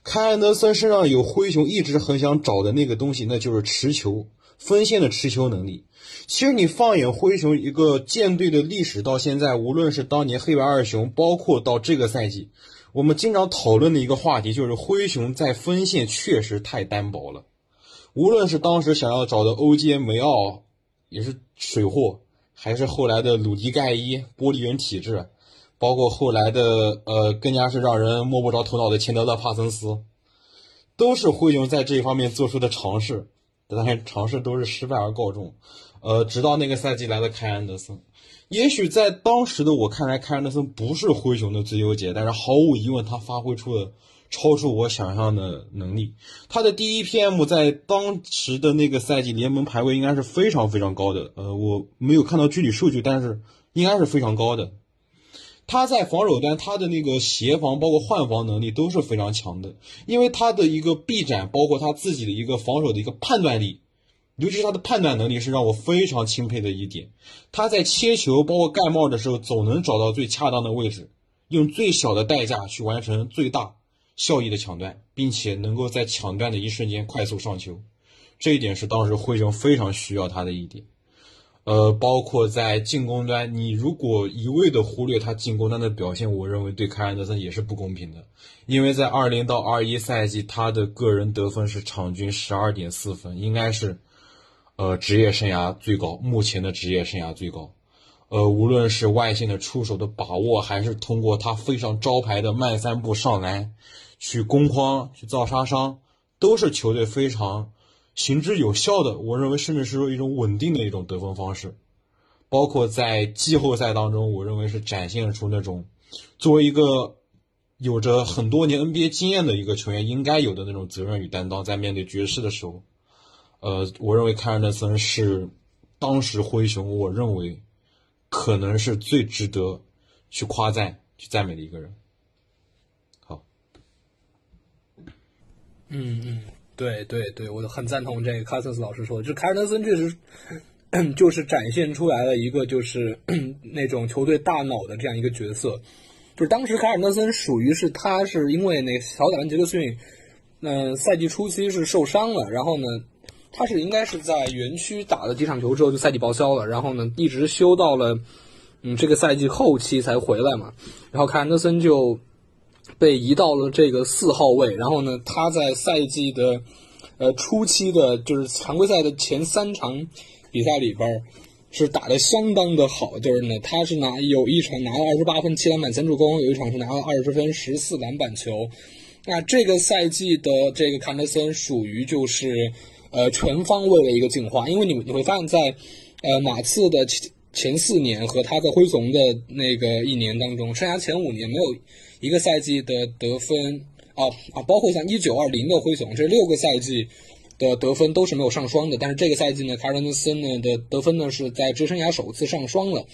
凯尔安德森身上有灰熊一直很想找的那个东西，那就是持球分线的持球能力。其实你放眼灰熊一个舰队的历史到现在，无论是当年黑白二雄，包括到这个赛季。我们经常讨论的一个话题就是灰熊在分线确实太单薄了，无论是当时想要找的欧杰梅奥，也是水货，还是后来的鲁迪盖伊玻璃人体质，包括后来的呃更加是让人摸不着头脑的钱德勒帕森斯，都是灰熊在这一方面做出的尝试，但是尝试都是失败而告终。呃，直到那个赛季来了凯安德森。也许在当时的我看来，凯安德森不是灰熊的最优解，但是毫无疑问，他发挥出了超出我想象的能力。他的第一 PM 在当时的那个赛季联盟排位应该是非常非常高的，呃，我没有看到具体数据，但是应该是非常高的。他在防守端，他的那个协防包括换防能力都是非常强的，因为他的一个臂展，包括他自己的一个防守的一个判断力。尤其是他的判断能力是让我非常钦佩的一点。他在切球包括盖帽的时候，总能找到最恰当的位置，用最小的代价去完成最大效益的抢断，并且能够在抢断的一瞬间快速上球。这一点是当时灰熊非常需要他的一点。呃，包括在进攻端，你如果一味的忽略他进攻端的表现，我认为对凯尔德森也是不公平的。因为在二零到二一赛季，他的个人得分是场均十二点四分，应该是。呃，职业生涯最高，目前的职业生涯最高。呃，无论是外线的出手的把握，还是通过他非常招牌的慢三步上篮，去攻框、去造杀伤，都是球队非常行之有效的。我认为，甚至是说一种稳定的一种得分方式。包括在季后赛当中，我认为是展现出那种作为一个有着很多年 NBA 经验的一个球员应该有的那种责任与担当，在面对爵士的时候。呃，我认为凯尔德森是当时灰熊，我认为可能是最值得去夸赞、去赞美的一个人。嗯嗯，对对对，我很赞同这个卡森斯老师说的，就是凯尔德森确实 就是展现出来了一个就是 那种球队大脑的这样一个角色。就是当时凯尔德森属于是他是因为那个小打完杰克逊，嗯，赛季初期是受伤了，然后呢。他是应该是在园区打了几场球之后就赛季报销了，然后呢一直休到了嗯这个赛季后期才回来嘛。然后凯安德森就被移到了这个四号位，然后呢他在赛季的呃初期的，就是常规赛的前三场比赛里边是打的相当的好，就是呢他是拿有一场拿了二十八分七篮板三助攻，有一场是拿了二十分十四篮板球。那这个赛季的这个坎德森属于就是。呃，全方位的一个进化，因为你你会发现在，呃，马刺的前前四年和他在灰熊的那个一年当中，生涯前五年没有一个赛季的得分啊啊，包括像一九二零的灰熊这六个赛季的得分都是没有上双的，但是这个赛季呢，卡尔森呢的得分呢是在职生涯首次上双了。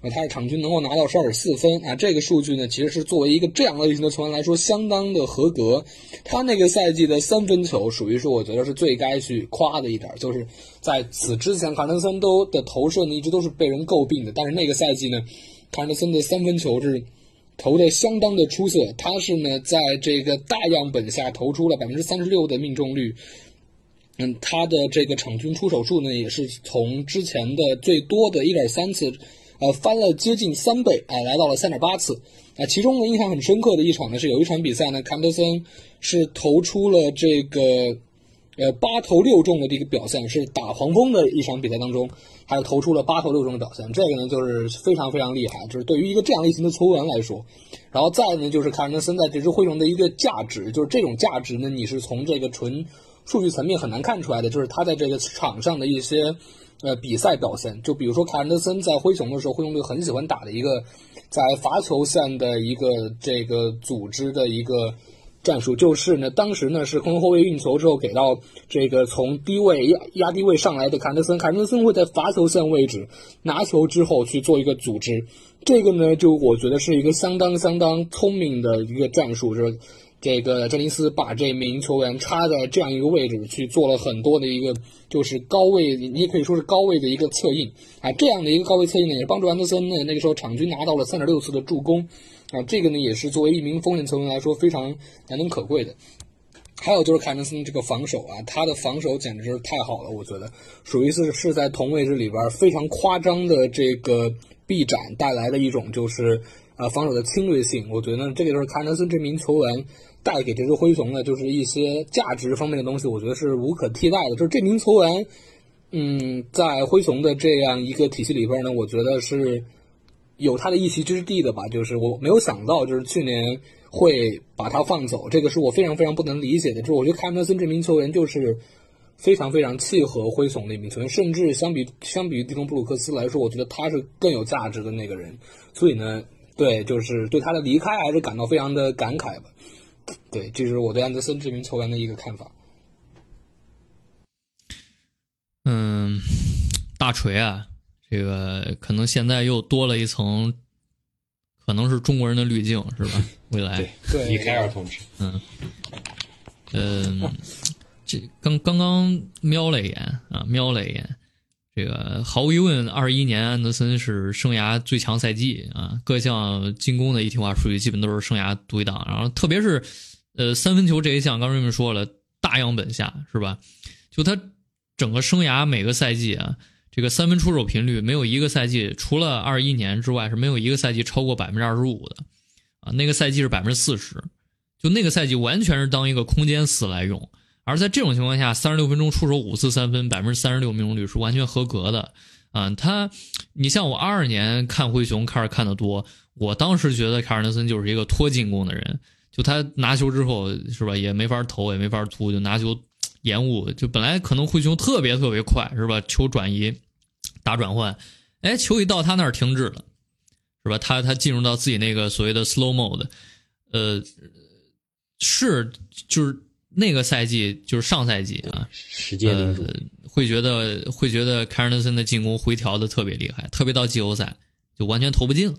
啊，他的场均能够拿到十二点四分啊，这个数据呢，其实是作为一个这样类型的球员来说，相当的合格。他那个赛季的三分球，属于是我觉得是最该去夸的一点，就是在此之前，卡尔森都的投射呢一直都是被人诟病的，但是那个赛季呢，卡尔森的三分球是投的相当的出色。他是呢，在这个大样本下投出了百分之三十六的命中率，嗯，他的这个场均出手数呢，也是从之前的最多的一点三次。呃，翻了接近三倍，哎，来到了三点八次。啊，其中呢，印象很深刻的一场呢，是有一场比赛呢，坎德森是投出了这个，呃八投六中的这个表现，是打黄蜂的一场比赛当中，还有投出了八投六中的表现，这个呢就是非常非常厉害，就是对于一个这样类型的球员来说，然后再呢就是凯尔特森在这支灰熊的一个价值，就是这种价值呢，你是从这个纯数据层面很难看出来的，就是他在这个场上的一些。呃，比赛表现，就比如说凯恩德森在灰熊的时候，灰熊队很喜欢打的一个在罚球线的一个这个组织的一个战术，就是呢，当时呢是空中后卫运球之后给到这个从低位压压低位上来的凯恩森，凯恩森会在罚球线位置拿球之后去做一个组织，这个呢就我觉得是一个相当相当聪明的一个战术，就是。这个詹尼斯把这名球员插在这样一个位置去做了很多的一个，就是高位，你也可以说是高位的一个策应啊。这样的一个高位策应呢，也帮助安德森呢那个时候场均拿到了三点六次的助攻啊。这个呢也是作为一名锋线球员来说非常难能可贵的。还有就是凯恩森这个防守啊，他的防守简直是太好了，我觉得属于是是在同位置里边非常夸张的这个臂展带来的一种就是呃防守的侵略性。我觉得这个就是凯恩森这名球员。带给这支灰熊的，就是一些价值方面的东西，我觉得是无可替代的。就是这名球员，嗯，在灰熊的这样一个体系里边呢，我觉得是有他的一席之地的吧。就是我没有想到，就是去年会把他放走，这个是我非常非常不能理解的。就是我觉得凯文森这名球员就是非常非常契合灰熊的一名球员，甚至相比相比于蒂隆布鲁克斯来说，我觉得他是更有价值的那个人。所以呢，对，就是对他的离开还是感到非常的感慨吧。对，这是我对安德森这名球员的一个看法。嗯，大锤啊，这个可能现在又多了一层，可能是中国人的滤镜，是吧？未来，对，李凯尔同志，嗯，嗯，这刚刚刚瞄了一眼啊，瞄了一眼。这个毫无疑问，二一年安德森是生涯最强赛季啊，各项进攻的一体化数据基本都是生涯独一档。然后特别是，呃，三分球这一项，刚瑞们说了，大样本下是吧？就他整个生涯每个赛季啊，这个三分出手频率没有一个赛季，除了二一年之外，是没有一个赛季超过百分之二十五的啊。那个赛季是百分之四十，就那个赛季完全是当一个空间死来用。而在这种情况下，三十六分钟出手五次三分，百分之三十六命中率是完全合格的。啊，他，你像我二二年看灰熊开始看的多，我当时觉得凯尔特森就是一个拖进攻的人，就他拿球之后是吧，也没法投，也没法突，就拿球延误，就本来可能灰熊特别特别快是吧，球转移打转换，哎，球一到他那儿停止了，是吧？他他进入到自己那个所谓的 slow mode，呃，是就是。那个赛季就是上赛季啊，时间领主会觉得会觉得凯尔特森的进攻回调的特别厉害，特别到季后赛就完全投不进了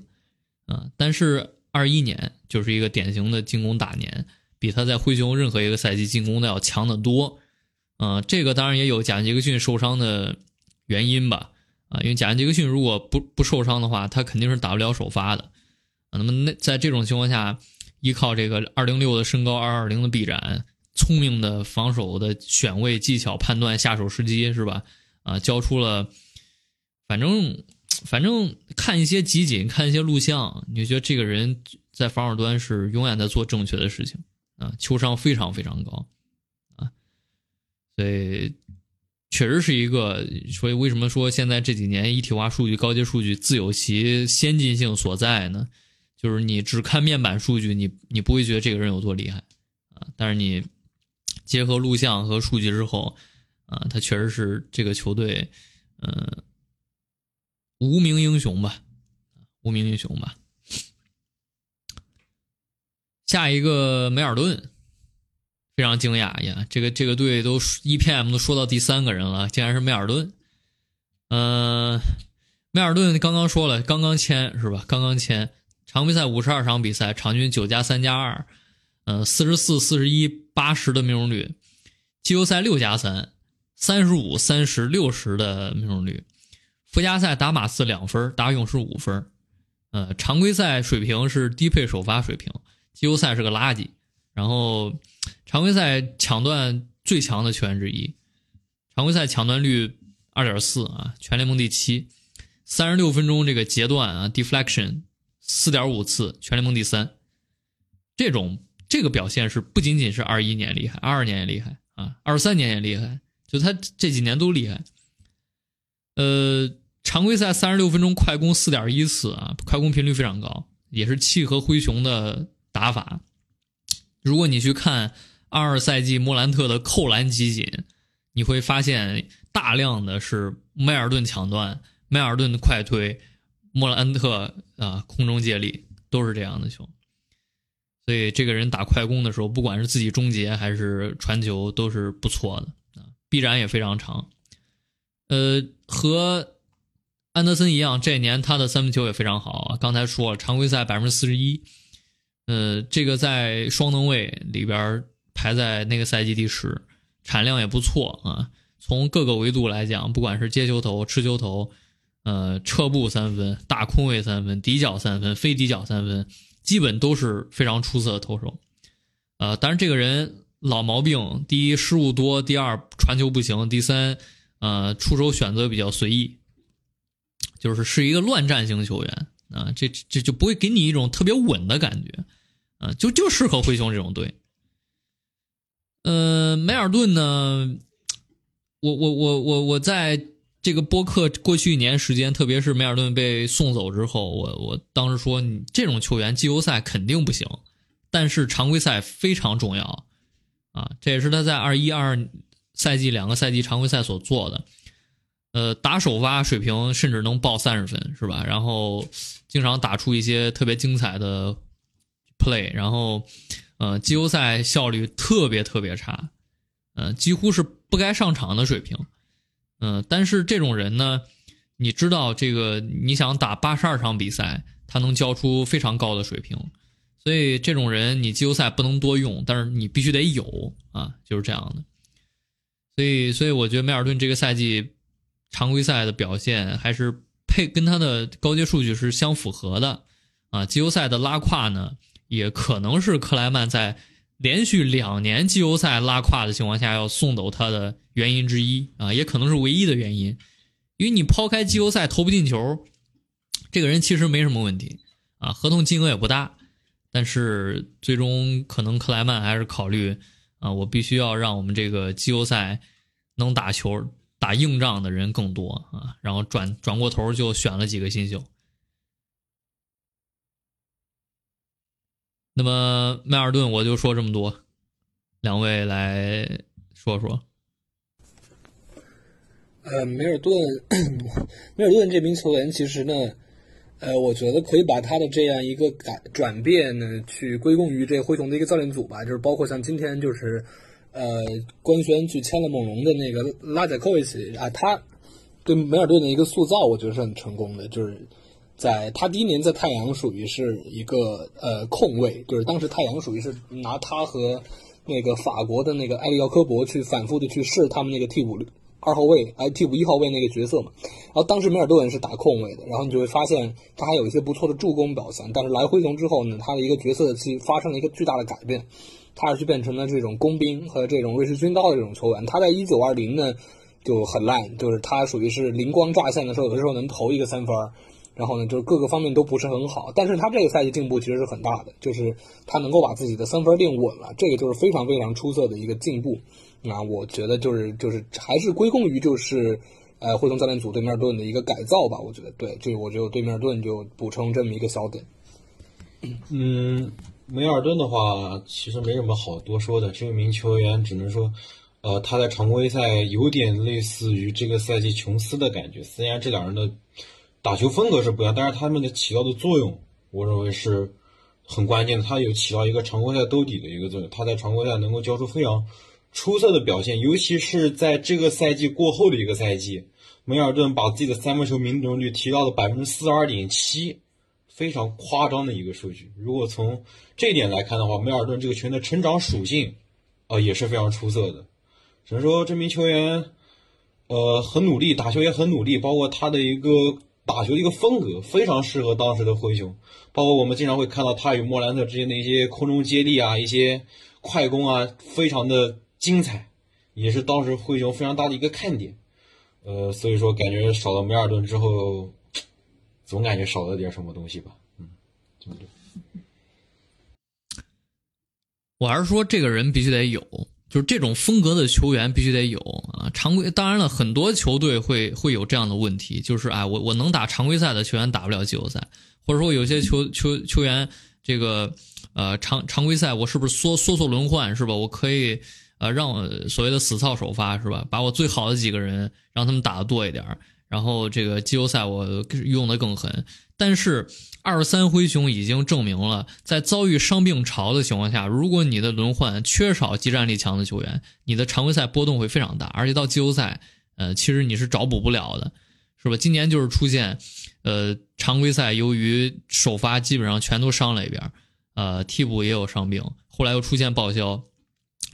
啊。但是二一年就是一个典型的进攻打年，比他在灰熊任何一个赛季进攻的要强得多啊。这个当然也有贾杰克逊受伤的原因吧啊，因为贾杰克逊如果不不受伤的话，他肯定是打不了首发的啊。那么那在这种情况下，依靠这个二零六的身高，二二零的臂展。聪明的防守的选位技巧、判断下手时机是吧？啊，交出了，反正反正看一些集锦，看一些录像，你就觉得这个人在防守端是永远在做正确的事情啊，球商非常非常高啊，所以确实是一个。所以为什么说现在这几年一体化数据、高阶数据自有其先进性所在呢？就是你只看面板数据，你你不会觉得这个人有多厉害啊，但是你。结合录像和数据之后，啊，他确实是这个球队，嗯，无名英雄吧，无名英雄吧。下一个梅尔顿，非常惊讶呀，这个这个队都 EPM 都说到第三个人了，竟然是梅尔顿。嗯，梅尔顿刚刚说了，刚刚签是吧？刚刚签，常规赛五十二场比赛，场均九加三加二。嗯，四十四、四十一、八十的命中率，季后赛六加三，三十五、三十、六十的命中率，附加赛打马刺两分，打勇士五分，呃，常规赛水平是低配首发水平，季后赛是个垃圾。然后常规赛抢断最强的球员之一，常规赛抢断率二点四啊，全联盟第七，三十六分钟这个截断啊，deflection 四点五次，全联盟第三，这种。这个表现是不仅仅是二一年厉害，二二年也厉害啊，二三年也厉害，就他这几年都厉害。呃，常规赛三十六分钟快攻四点一次啊，快攻频率非常高，也是契合灰熊的打法。如果你去看二二赛季莫兰特的扣篮集锦，你会发现大量的是迈尔顿抢断、迈尔顿的快推、莫兰特啊空中接力，都是这样的球。所以这个人打快攻的时候，不管是自己终结还是传球，都是不错的啊，臂展也非常长。呃，和安德森一样，这年他的三分球也非常好啊。刚才说了，常规赛百分之四十一，呃，这个在双能卫里边排在那个赛季第十，产量也不错啊。从各个维度来讲，不管是接球投、持球投，呃，撤步三分、大空位三分、底角三分、非底角三分，基本都是非常出色的投手。呃，当然这个人老毛病：第一，失误多；第二，传球不行；第三，呃，出手选择比较随意，就是是一个乱战型球员啊。这这就不会给你一种特别稳的感觉啊，就就适合灰熊这种队。呃，梅尔顿呢，我我我我我在这个播客过去一年时间，特别是梅尔顿被送走之后，我我当时说，你这种球员季后赛肯定不行，但是常规赛非常重要啊，这也是他在二一二赛季两个赛季常规赛所做的。呃，打首发水平甚至能报三十分，是吧？然后经常打出一些特别精彩的 play，然后。呃，季后赛效率特别特别差，呃，几乎是不该上场的水平，嗯，但是这种人呢，你知道这个，你想打八十二场比赛，他能交出非常高的水平，所以这种人你季后赛不能多用，但是你必须得有啊，就是这样的，所以，所以我觉得梅尔顿这个赛季常规赛的表现还是配跟他的高阶数据是相符合的，啊，季后赛的拉胯呢。也可能是克莱曼在连续两年季后赛拉胯的情况下要送走他的原因之一啊，也可能是唯一的原因。因为你抛开季后赛投不进球，这个人其实没什么问题啊，合同金额也不大，但是最终可能克莱曼还是考虑啊，我必须要让我们这个季后赛能打球、打硬仗的人更多啊，然后转转过头就选了几个新秀。那么迈尔顿，我就说这么多，两位来说说。呃，梅尔顿，梅尔顿这名球员其实呢，呃，我觉得可以把他的这样一个改转变呢，去归功于这灰熊的一个教练组吧，就是包括像今天就是，呃，官宣去签了猛龙的那个拉贾科维奇啊，他对梅尔顿的一个塑造，我觉得是很成功的，就是。在他第一年在太阳属于是一个呃控卫，就是当时太阳属于是拿他和那个法国的那个埃里奥科博去反复的去试他们那个替补二号位，哎替补一号位那个角色嘛。然后当时梅尔顿是打控卫的，然后你就会发现他还有一些不错的助攻表现。但是来灰熊之后呢，他的一个角色其发生了一个巨大的改变，他是去变成了这种工兵和这种瑞士军刀的这种球员。他在一九二零呢就很烂，就是他属于是灵光乍现的时候，有的时候能投一个三分。然后呢，就是各个方面都不是很好，但是他这个赛季进步其实是很大的，就是他能够把自己的三分练稳了，这个就是非常非常出色的一个进步。那我觉得就是就是还是归功于就是呃灰熊教练组对面顿的一个改造吧，我觉得对，这我就对面顿就补充这么一个小点。嗯，梅尔顿的话其实没什么好多说的，这名球员只能说，呃，他在常规赛有点类似于这个赛季琼斯的感觉，虽然这两人的。打球风格是不一样，但是他们的起到的作用，我认为是很关键的。他有起到一个常规赛兜底的一个作用，他在常规赛能够交出非常出色的表现，尤其是在这个赛季过后的一个赛季，梅尔顿把自己的三分球命中率提到了百分之四十二点七，非常夸张的一个数据。如果从这一点来看的话，梅尔顿这个球员的成长属性，啊也是非常出色的。只能说这名球员，呃，很努力，打球也很努力，包括他的一个。打球的一个风格非常适合当时的灰熊，包括我们经常会看到他与莫兰特之间的一些空中接力啊，一些快攻啊，非常的精彩，也是当时灰熊非常大的一个看点。呃，所以说感觉少了梅尔顿之后，总感觉少了点什么东西吧。嗯，这么多。我还是说这个人必须得有就是这种风格的球员必须得有啊。常规当然了，很多球队会会有这样的问题，就是哎，我我能打常规赛的球员打不了季后赛，或者说有些球球球员这个呃常常规赛我是不是缩缩缩轮换是吧？我可以呃让我所谓的死操首发是吧？把我最好的几个人让他们打的多一点，然后这个季后赛我用的更狠。但是二三灰熊已经证明了，在遭遇伤病潮的情况下，如果你的轮换缺少技战力强的球员，你的常规赛波动会非常大，而且到季后赛，呃，其实你是找补不了的，是吧？今年就是出现，呃，常规赛由于首发基本上全都伤了一遍，呃，替补也有伤病，后来又出现报销，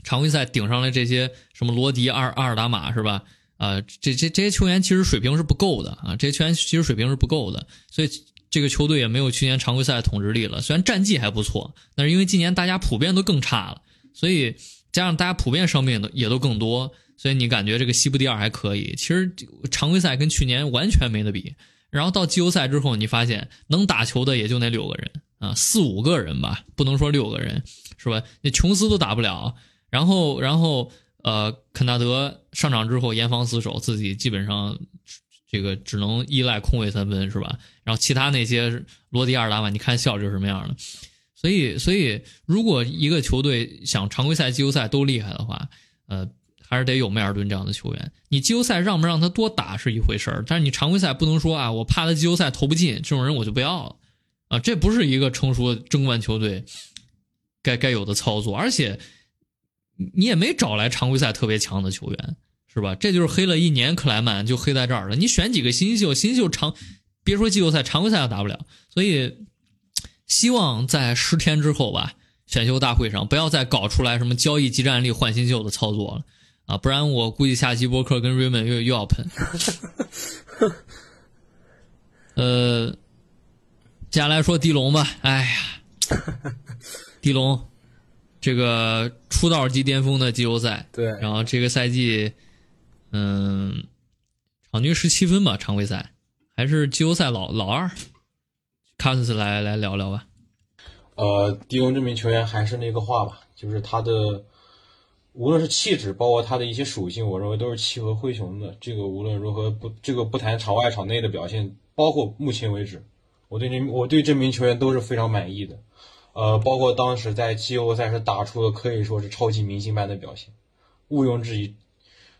常规赛顶上来这些什么罗迪、阿尔阿尔达马是吧？啊，这这这些球员其实水平是不够的啊，这些球员其实水平是不够的，所以。这个球队也没有去年常规赛的统治力了，虽然战绩还不错，但是因为今年大家普遍都更差了，所以加上大家普遍伤病的也都更多，所以你感觉这个西部第二还可以。其实常规赛跟去年完全没得比，然后到季后赛之后，你发现能打球的也就那六个人啊，四五个人吧，不能说六个人，是吧？那琼斯都打不了，然后然后呃，肯纳德上场之后严防死守，自己基本上。这个只能依赖空位三分是吧？然后其他那些罗迪尔打满，你看效率什么样的？所以，所以如果一个球队想常规赛、季后赛都厉害的话，呃，还是得有迈尔顿这样的球员。你季后赛让不让他多打是一回事儿，但是你常规赛不能说啊，我怕他季后赛投不进，这种人我就不要了啊！这不是一个成熟的争冠球队该该有的操作，而且你也没找来常规赛特别强的球员。是吧？这就是黑了一年，克莱曼就黑在这儿了。你选几个新秀，新秀常别说季后赛，常规赛都打不了。所以，希望在十天之后吧，选秀大会上不要再搞出来什么交易即战力换新秀的操作了啊！不然我估计下期博客跟瑞文又又要喷。呃，接下来说迪龙吧。哎呀，迪龙这个出道即巅峰的季后赛，对，然后这个赛季。嗯，场均十七分吧，常规赛还是季后赛老老二。卡斯来来聊聊吧。呃，迪龙这名球员还是那个话吧，就是他的无论是气质，包括他的一些属性，我认为都是契合灰熊的。这个无论如何不，这个不谈场外场内的表现，包括目前为止，我对这我对这名球员都是非常满意的。呃，包括当时在季后赛是打出了可以说是超级明星般的表现，毋庸置疑。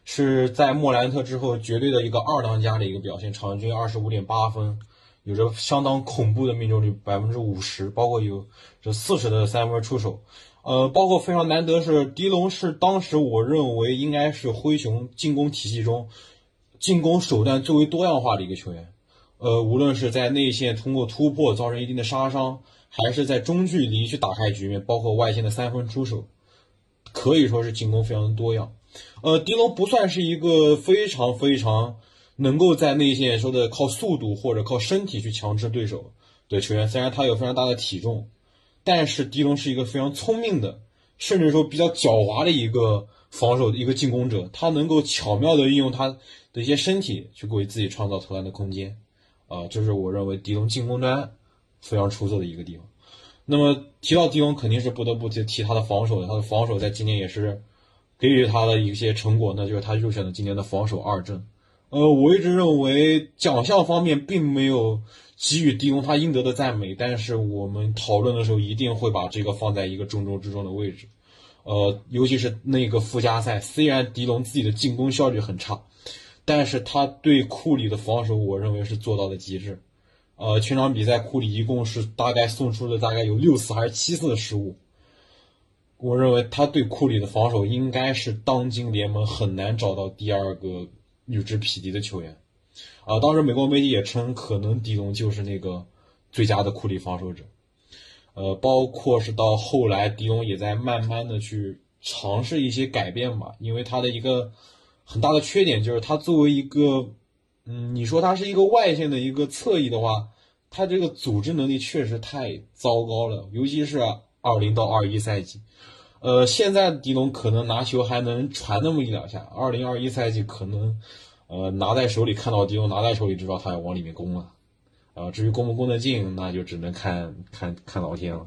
是在莫兰特之后绝对的一个二当家的一个表现，场均二十五点八分，有着相当恐怖的命中率百分之五十，包括有这四十的三分出手，呃，包括非常难得是迪龙是当时我认为应该是灰熊进攻体系中进攻手段最为多样化的一个球员，呃，无论是在内线通过突破造成一定的杀伤，还是在中距离去打开局面，包括外线的三分出手，可以说是进攻非常的多样。呃，迪龙不算是一个非常非常能够在内线说的靠速度或者靠身体去强制对手的球员。虽然他有非常大的体重，但是迪龙是一个非常聪明的，甚至说比较狡猾的一个防守的一个进攻者。他能够巧妙的运用他的一些身体去为自己创造投篮的空间。啊，这是我认为迪龙进攻端非常出色的一个地方。那么提到迪龙，肯定是不得不提提他的防守的。他的防守在今年也是。给予他的一些成果呢，就是他入选了今年的防守二阵。呃，我一直认为奖项方面并没有给予迪龙他应得的赞美，但是我们讨论的时候一定会把这个放在一个重中之重的位置。呃，尤其是那个附加赛，虽然迪龙自己的进攻效率很差，但是他对库里的防守，我认为是做到了极致。呃，全场比赛库里一共是大概送出了大概有六次还是七次的失误。我认为他对库里的防守应该是当今联盟很难找到第二个与之匹敌的球员，啊，当时美国媒体也称可能迪龙就是那个最佳的库里防守者，呃，包括是到后来迪龙也在慢慢的去尝试一些改变吧，因为他的一个很大的缺点就是他作为一个，嗯，你说他是一个外线的一个侧翼的话，他这个组织能力确实太糟糕了，尤其是。二零到二一赛季，呃，现在迪龙可能拿球还能传那么一两下。二零二一赛季可能，呃，拿在手里看到迪龙拿在手里，知道他要往里面攻了。啊，至于攻不攻得进，那就只能看看看老天了。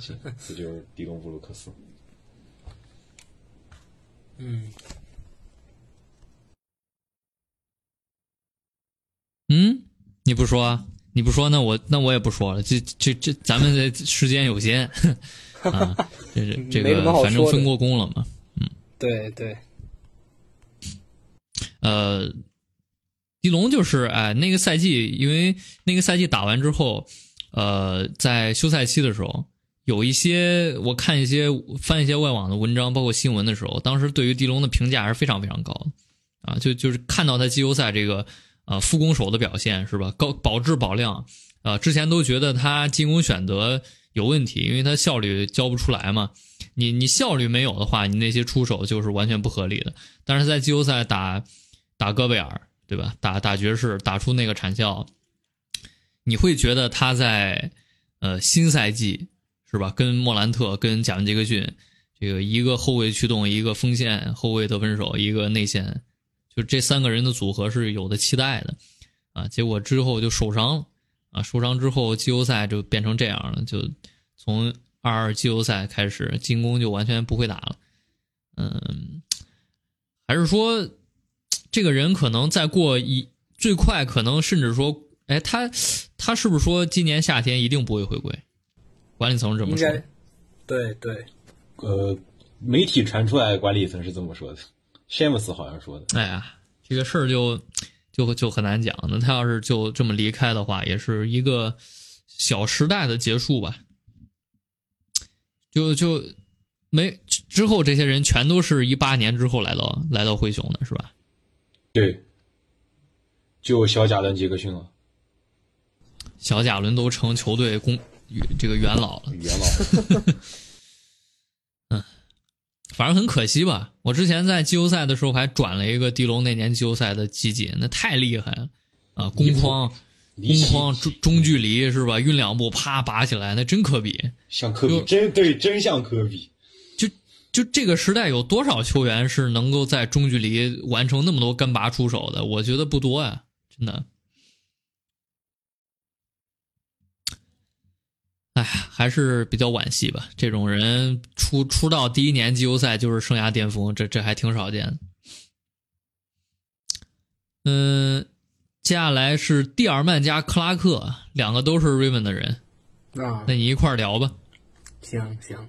行，这就是迪龙布鲁克斯。嗯，嗯，你不说啊？你不说，那我那我也不说了。这这这，咱们的时间有限 啊，这是这没什么好个，反正分过工了嘛。嗯对对，呃，狄龙就是哎，那个赛季，因为那个赛季打完之后，呃，在休赛期的时候，有一些我看一些翻一些外网的文章，包括新闻的时候，当时对于狄龙的评价还是非常非常高的啊，就就是看到他季后赛这个啊副攻手的表现是吧，高保质保量，呃，之前都觉得他进攻选择有问题，因为他效率交不出来嘛。你你效率没有的话，你那些出手就是完全不合理的。但是在季后赛打打戈贝尔，对吧？打打爵士，打出那个产效，你会觉得他在呃新赛季是吧？跟莫兰特、跟贾文杰克逊，这个一个后卫驱动，一个锋线后卫得分手，一个内线，就这三个人的组合是有的期待的啊。结果之后就受伤了啊，受伤之后季后赛就变成这样了，就从。二二季后赛开始，进攻就完全不会打了。嗯，还是说这个人可能再过一最快，可能甚至说，哎，他他是不是说今年夏天一定不会回归？管理层这么说。对对，呃，媒体传出来，管理层是这么说的，詹姆斯好像说的。哎呀，这个事儿就就就很难讲。那他要是就这么离开的话，也是一个小时代的结束吧。就就没之后，这些人全都是一八年之后来到来到灰熊的，是吧？对，就小贾伦杰克逊了，小贾伦都成球队公这个元老了，元老。嗯，反正很可惜吧。我之前在季后赛的时候还转了一个狄龙那年季后赛的集锦，那太厉害了啊！攻框。攻框中中距离是吧？运两步啪拔起来，那真科比，像科比，真对，真像科比。就就这个时代有多少球员是能够在中距离完成那么多干拔出手的？我觉得不多呀，真的。哎，还是比较惋惜吧。这种人出出道第一年季后赛就是生涯巅峰，这这还挺少见的。嗯。接下来是蒂尔曼加克拉克，两个都是瑞文的人啊，那你一块聊吧。行行，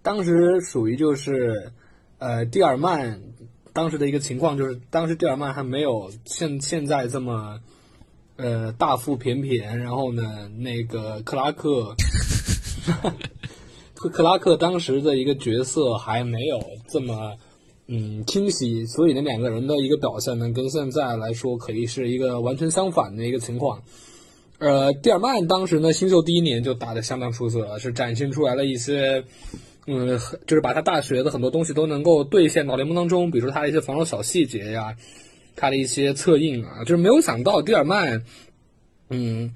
当时属于就是，呃，蒂尔曼当时的一个情况就是，当时蒂尔曼还没有现现在这么，呃，大腹便便，然后呢，那个克拉克，克克拉克当时的一个角色还没有这么。嗯，清晰，所以呢，两个人的一个表现呢，跟现在来说可以是一个完全相反的一个情况。呃，蒂尔曼当时呢，新秀第一年就打得相当出色，是展现出来了一些，嗯，就是把他大学的很多东西都能够兑现到联盟当中，比如说他的一些防守小细节呀，他的一些策应啊，就是没有想到蒂尔曼，嗯，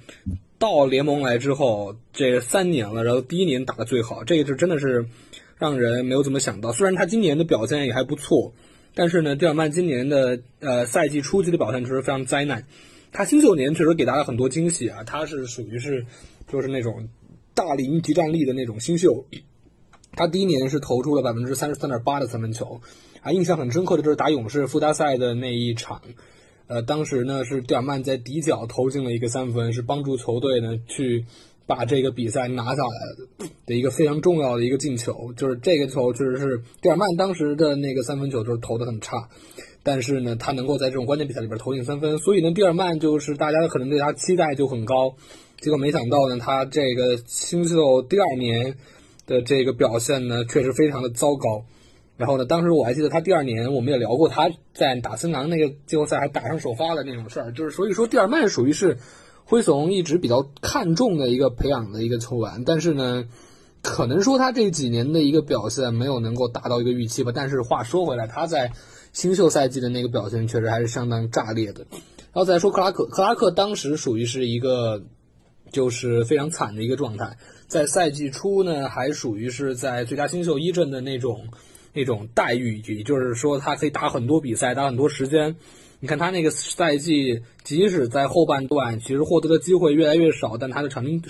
到联盟来之后这三年了，然后第一年打的最好，这个就真的是。让人没有怎么想到，虽然他今年的表现也还不错，但是呢，蒂尔曼今年的呃赛季初期的表现确实非常灾难。他新秀年确实给大家很多惊喜啊，他是属于是就是那种大龄集战力的那种新秀。他第一年是投出了百分之三十三点八的三分球，啊，印象很深刻的就是打勇士附加赛的那一场，呃，当时呢是蒂尔曼在底角投进了一个三分，是帮助球队呢去。把这个比赛拿下来的一个非常重要的一个进球，就是这个球确实是蒂尔曼当时的那个三分球就是投的很差，但是呢，他能够在这种关键比赛里边投进三分，所以呢，蒂尔曼就是大家可能对他期待就很高，结果没想到呢，他这个新秀第二年的这个表现呢，确实非常的糟糕。然后呢，当时我还记得他第二年我们也聊过他在打森狼那个季后赛还打上首发的那种事儿，就是所以说蒂尔曼属于是。灰熊一直比较看重的一个培养的一个球员，但是呢，可能说他这几年的一个表现没有能够达到一个预期吧。但是话说回来，他在新秀赛季的那个表现确实还是相当炸裂的。然后再说克拉克，克拉克当时属于是一个就是非常惨的一个状态，在赛季初呢还属于是在最佳新秀一阵的那种那种待遇，也就是说他可以打很多比赛，打很多时间。你看他那个赛季，即使在后半段，其实获得的机会越来越少，但他的场均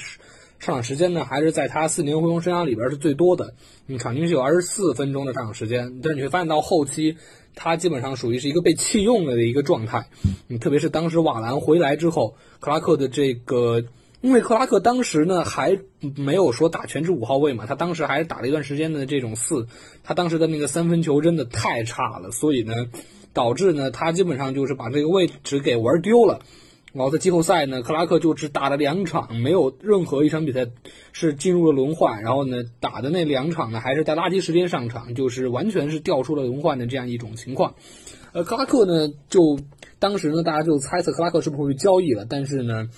上场时间呢，还是在他四年灰熊生涯里边是最多的，嗯，场均是有二十四分钟的上场时间。但是你会发现到后期，他基本上属于是一个被弃用了的一个状态。嗯，特别是当时瓦兰回来之后，克拉克的这个，因为克拉克当时呢还没有说打全职五号位嘛，他当时还打了一段时间的这种四，他当时的那个三分球真的太差了，所以呢，导致呢他基本上就是把这个位置给玩丢了。然后在季后赛呢，克拉克就只打了两场，没有任何一场比赛是进入了轮换。然后呢，打的那两场呢，还是在垃圾时间上场，就是完全是掉出了轮换的这样一种情况。呃，克拉克呢，就当时呢，大家就猜测克拉克是不是会交易了。但是呢，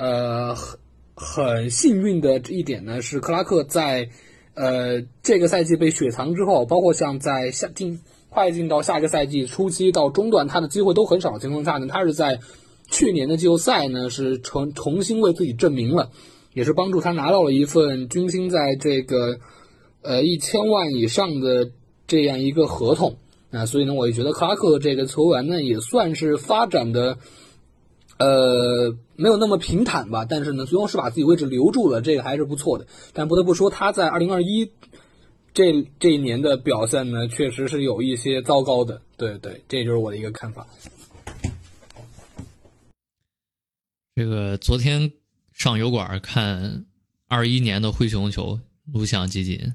呃，很很幸运的一点呢，是克拉克在呃这个赛季被雪藏之后，包括像在下进快进到下一个赛季初期到中段，他的机会都很少的情况下呢，他是在。去年的季后赛呢，是重重新为自己证明了，也是帮助他拿到了一份军薪在这个呃一千万以上的这样一个合同啊，所以呢，我也觉得克拉克这个球员呢，也算是发展的呃没有那么平坦吧，但是呢，最终是把自己位置留住了，这个还是不错的。但不得不说，他在二零二一这这一年的表现呢，确实是有一些糟糕的。对对，这就是我的一个看法。这个昨天上油管看二一年的灰熊球，录像集锦，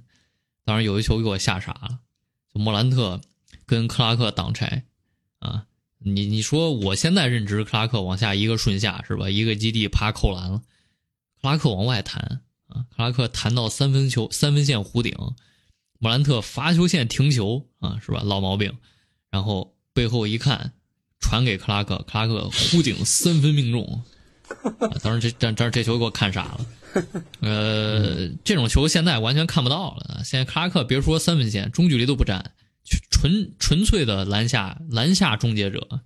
当然有一球给我吓傻了，就莫兰特跟克拉克挡拆啊！你你说我现在任职克拉克往下一个顺下是吧？一个基地啪扣篮了，克拉克往外弹啊！克拉克弹到三分球三分线弧顶，莫兰特罚球线停球啊是吧？老毛病，然后背后一看，传给克拉克，克拉克弧顶三分命中。当时这这这这球给我看傻了，呃，这种球现在完全看不到了。现在克拉克别说三分线，中距离都不占，纯纯粹的篮下篮下终结者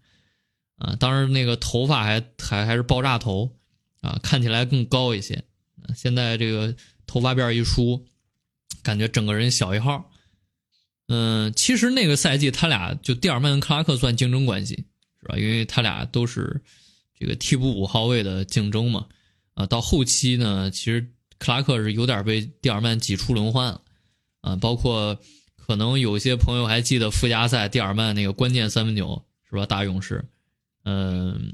啊！当然那个头发还还还是爆炸头啊，看起来更高一些。现在这个头发辫一梳，感觉整个人小一号。嗯，其实那个赛季他俩就蒂尔曼跟克拉克算竞争关系是吧？因为他俩都是。这个替补五号位的竞争嘛，啊，到后期呢，其实克拉克是有点被蒂尔曼挤出轮换了，啊，包括可能有些朋友还记得附加赛蒂尔曼那个关键三分球是吧？大勇士，嗯，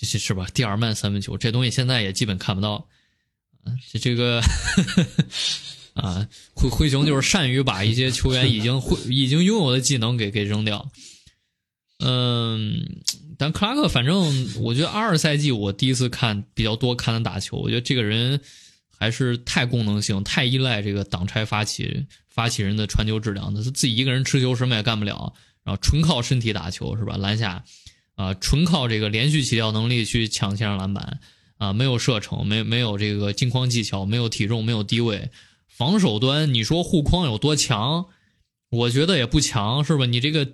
是是吧？蒂尔曼三分球这东西现在也基本看不到，啊，这这个 啊，灰灰熊就是善于把一些球员已经会已经拥有的技能给给扔掉。嗯，但克拉克，反正我觉得二赛季我第一次看比较多看他打球，我觉得这个人还是太功能性，太依赖这个挡拆发起发起人的传球质量的，他自己一个人持球什么也干不了，然后纯靠身体打球是吧？篮下啊，纯靠这个连续起跳能力去抢线上篮板啊，没有射程，没没有这个金框技巧，没有体重，没有低位，防守端你说护框有多强？我觉得也不强，是吧？你这个。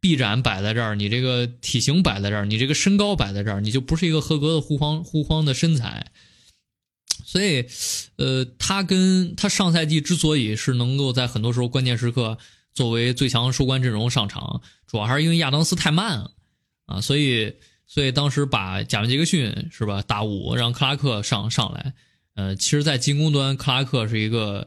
臂展摆在这儿，你这个体型摆在这儿，你这个身高摆在这儿，你就不是一个合格的护框护框的身材。所以，呃，他跟他上赛季之所以是能够在很多时候关键时刻作为最强收官阵容上场，主要还是因为亚当斯太慢了啊。所以，所以当时把贾文杰克逊是吧打五，让克拉克上上来。呃，其实，在进攻端，克拉克是一个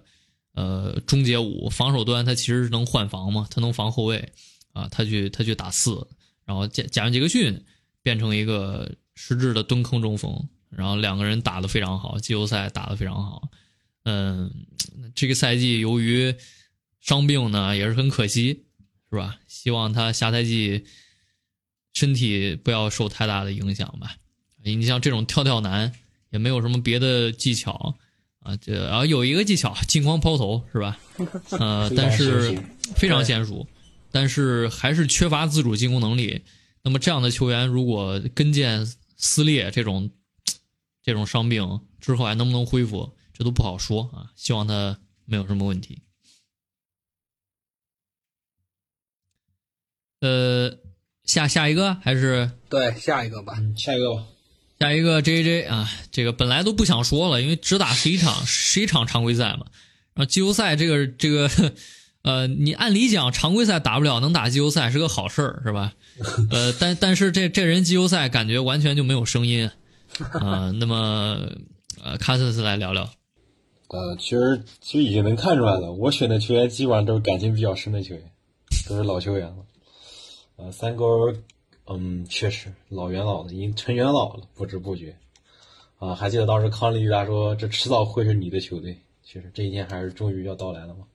呃终结五，防守端他其实是能换防嘛，他能防后卫。啊，他去他去打四，然后贾贾文杰克逊变成一个实质的蹲坑中锋，然后两个人打得非常好，季后赛打得非常好。嗯，这个赛季由于伤病呢，也是很可惜，是吧？希望他下赛季身体不要受太大的影响吧。你像这种跳跳男，也没有什么别的技巧啊，这然后有一个技巧，近光抛投，是吧？呃，但是非常娴熟。但是还是缺乏自主进攻能力。那么这样的球员，如果跟腱撕裂这种这种伤病之后还能不能恢复，这都不好说啊。希望他没有什么问题。呃，下下一个还是对下一个吧，下一个吧，下一个 J J 啊，这个本来都不想说了，因为只打十一场十一场常规赛嘛，然后季后赛这个这个。呃，你按理讲常规赛打不了，能打季后赛是个好事儿，是吧？呃，但但是这这人季后赛感觉完全就没有声音，啊，那么呃，卡森斯来聊聊。呃，其实其实已经能看出来了，我选的球员基本上都是感情比较深的球员，都是老球员了。呃，三勾，嗯，确实老元老了，已经成元老了，不知不觉。啊，还记得当时康利他说这迟早会是你的球队，确实这一天还是终于要到来了嘛。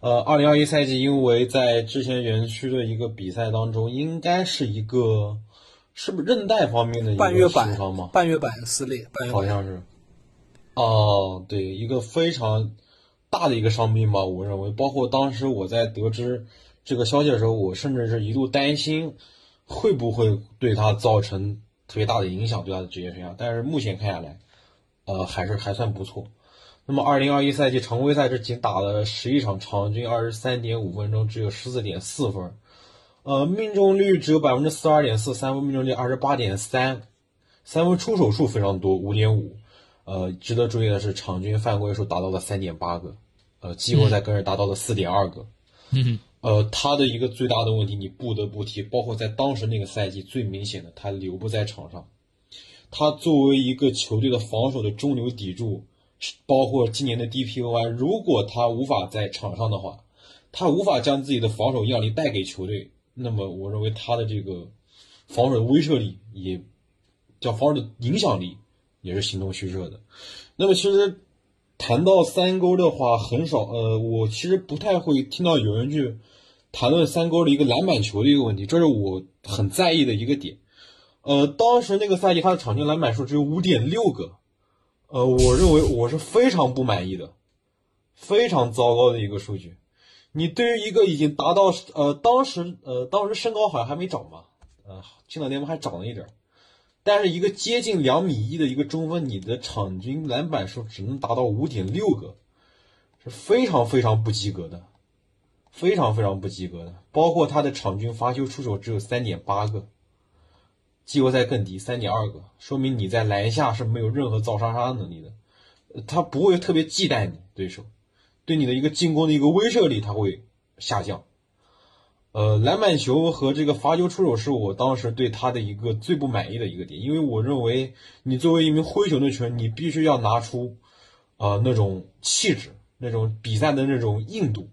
呃，二零二一赛季，因为在之前园区的一个比赛当中，应该是一个是不是韧带方面的一个半月板伤吗？半月板撕裂，半月板好像是。哦，对，一个非常大的一个伤病吧，我认为。包括当时我在得知这个消息的时候，我甚至是一度担心会不会对他造成特别大的影响，对他的职业生涯。但是目前看下来，呃，还是还算不错。那么，二零二一赛季常规赛是仅打了十一场，场均二十三点五分钟，只有十四点四分，呃，命中率只有百分之四十二点四，三分命中率二十八点三，三分出手数非常多，五点五。呃，值得注意的是，场均犯规数达到了三点八个，呃，季后赛更是达到了四点二个。嗯呃，他的一个最大的问题，你不得不提，包括在当时那个赛季最明显的，他留不在场上。他作为一个球队的防守的中流砥柱，包括今年的 DPOY，如果他无法在场上的话，他无法将自己的防守压力带给球队，那么我认为他的这个防守的威慑力，也叫防守的影响力，也是形同虚设的。那么其实谈到三勾的话，很少，呃，我其实不太会听到有人去谈论三勾的一个篮板球的一个问题，这是我很在意的一个点。呃，当时那个赛季他的场均篮板数只有五点六个，呃，我认为我是非常不满意的，非常糟糕的一个数据。你对于一个已经达到呃当时呃当时身高好像还没长吧，呃，青岛联盟还长了一点，但是一个接近两米一的一个中锋，你的场均篮板数只能达到五点六个，是非常非常不及格的，非常非常不及格的。包括他的场均罚球出手只有三点八个，季后赛更低，三点二个，说明你在篮下是没有任何造杀杀能力的，他不会特别忌惮你对手，对你的一个进攻的一个威慑力，它会下降。呃，篮板球和这个罚球出手是我当时对他的一个最不满意的一个点，因为我认为你作为一名灰熊的球员，你必须要拿出，呃，那种气质，那种比赛的那种硬度，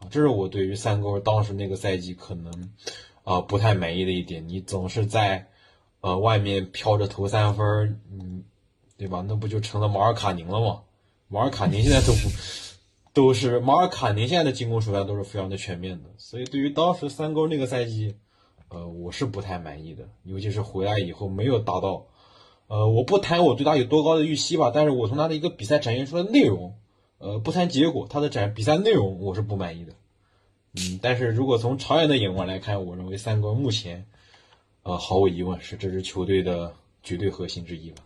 啊，这是我对于三勾当时那个赛季可能，啊、不太满意的一点。你总是在，呃，外面飘着投三分，嗯，对吧？那不就成了马尔卡宁了吗？马尔卡宁现在都不。都是马尔卡宁现在的进攻手段都是非常的全面的，所以对于当时三勾那个赛季，呃，我是不太满意的，尤其是回来以后没有达到，呃，我不谈我对他有多高的预期吧，但是我从他的一个比赛展现出的内容，呃，不谈结果，他的展比赛内容我是不满意的，嗯，但是如果从长远的眼光来看，我认为三勾目前，呃，毫无疑问是这支球队的绝对核心之一吧。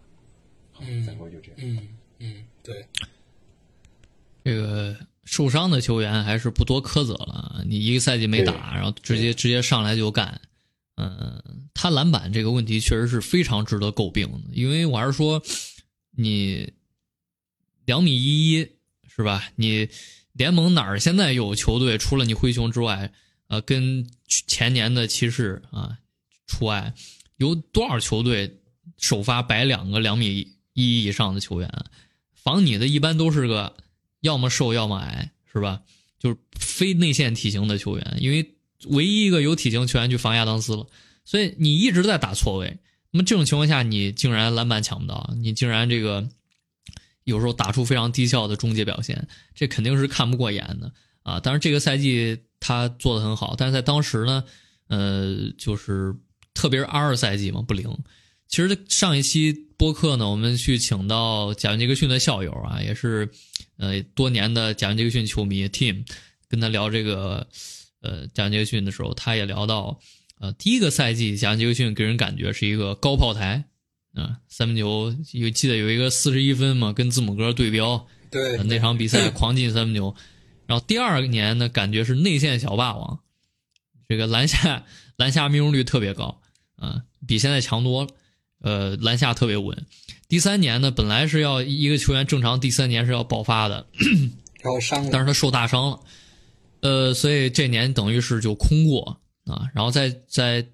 好，三勾就这样。嗯嗯，对，这个受伤的球员还是不多苛责了。你一个赛季没打，然后直接直接上来就干，嗯，他篮板这个问题确实是非常值得诟病的。因为我还是说，你两米一一是吧？你联盟哪儿现在有球队除了你灰熊之外，呃，跟前年的骑士啊除外，有多少球队首发摆两个两米一以上的球员？防你的一般都是个要么瘦要么矮，是吧？就是非内线体型的球员，因为唯一一个有体型球员去防亚当斯了，所以你一直在打错位。那么这种情况下，你竟然篮板抢不到，你竟然这个有时候打出非常低效的终结表现，这肯定是看不过眼的啊！当然这个赛季他做的很好，但是在当时呢，呃，就是特别是二二赛季嘛不灵。其实上一期播客呢，我们去请到贾文杰克逊的校友啊，也是呃多年的贾文杰克逊球迷 Tim，跟他聊这个呃贾文杰克逊的时候，他也聊到呃第一个赛季贾文杰克逊给人感觉是一个高炮台啊、三分球有记得有一个四十一分嘛，跟字母哥对标，对呃那场比赛 狂进三分球。然后第二年呢，感觉是内线小霸王，这个篮下篮下命中率特别高啊、比现在强多了。呃，篮下特别稳。第三年呢，本来是要一个球员正常第三年是要爆发的，然后伤了，但是他受大伤了，呃，所以这年等于是就空过啊。然后在在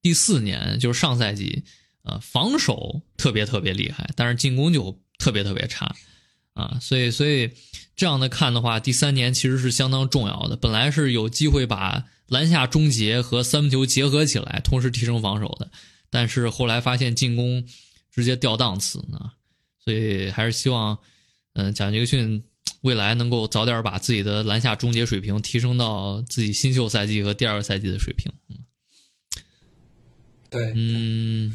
第四年，就是上赛季，呃，防守特别特别厉害，但是进攻就特别特别差，啊，所以所以这样的看的话，第三年其实是相当重要的。本来是有机会把篮下终结和三分球结合起来，同时提升防守的，但是后来发现进攻直接掉档次啊，所以还是希望，嗯，贾杰克逊未来能够早点把自己的篮下终结水平提升到自己新秀赛季和第二个赛季的水平。对，嗯，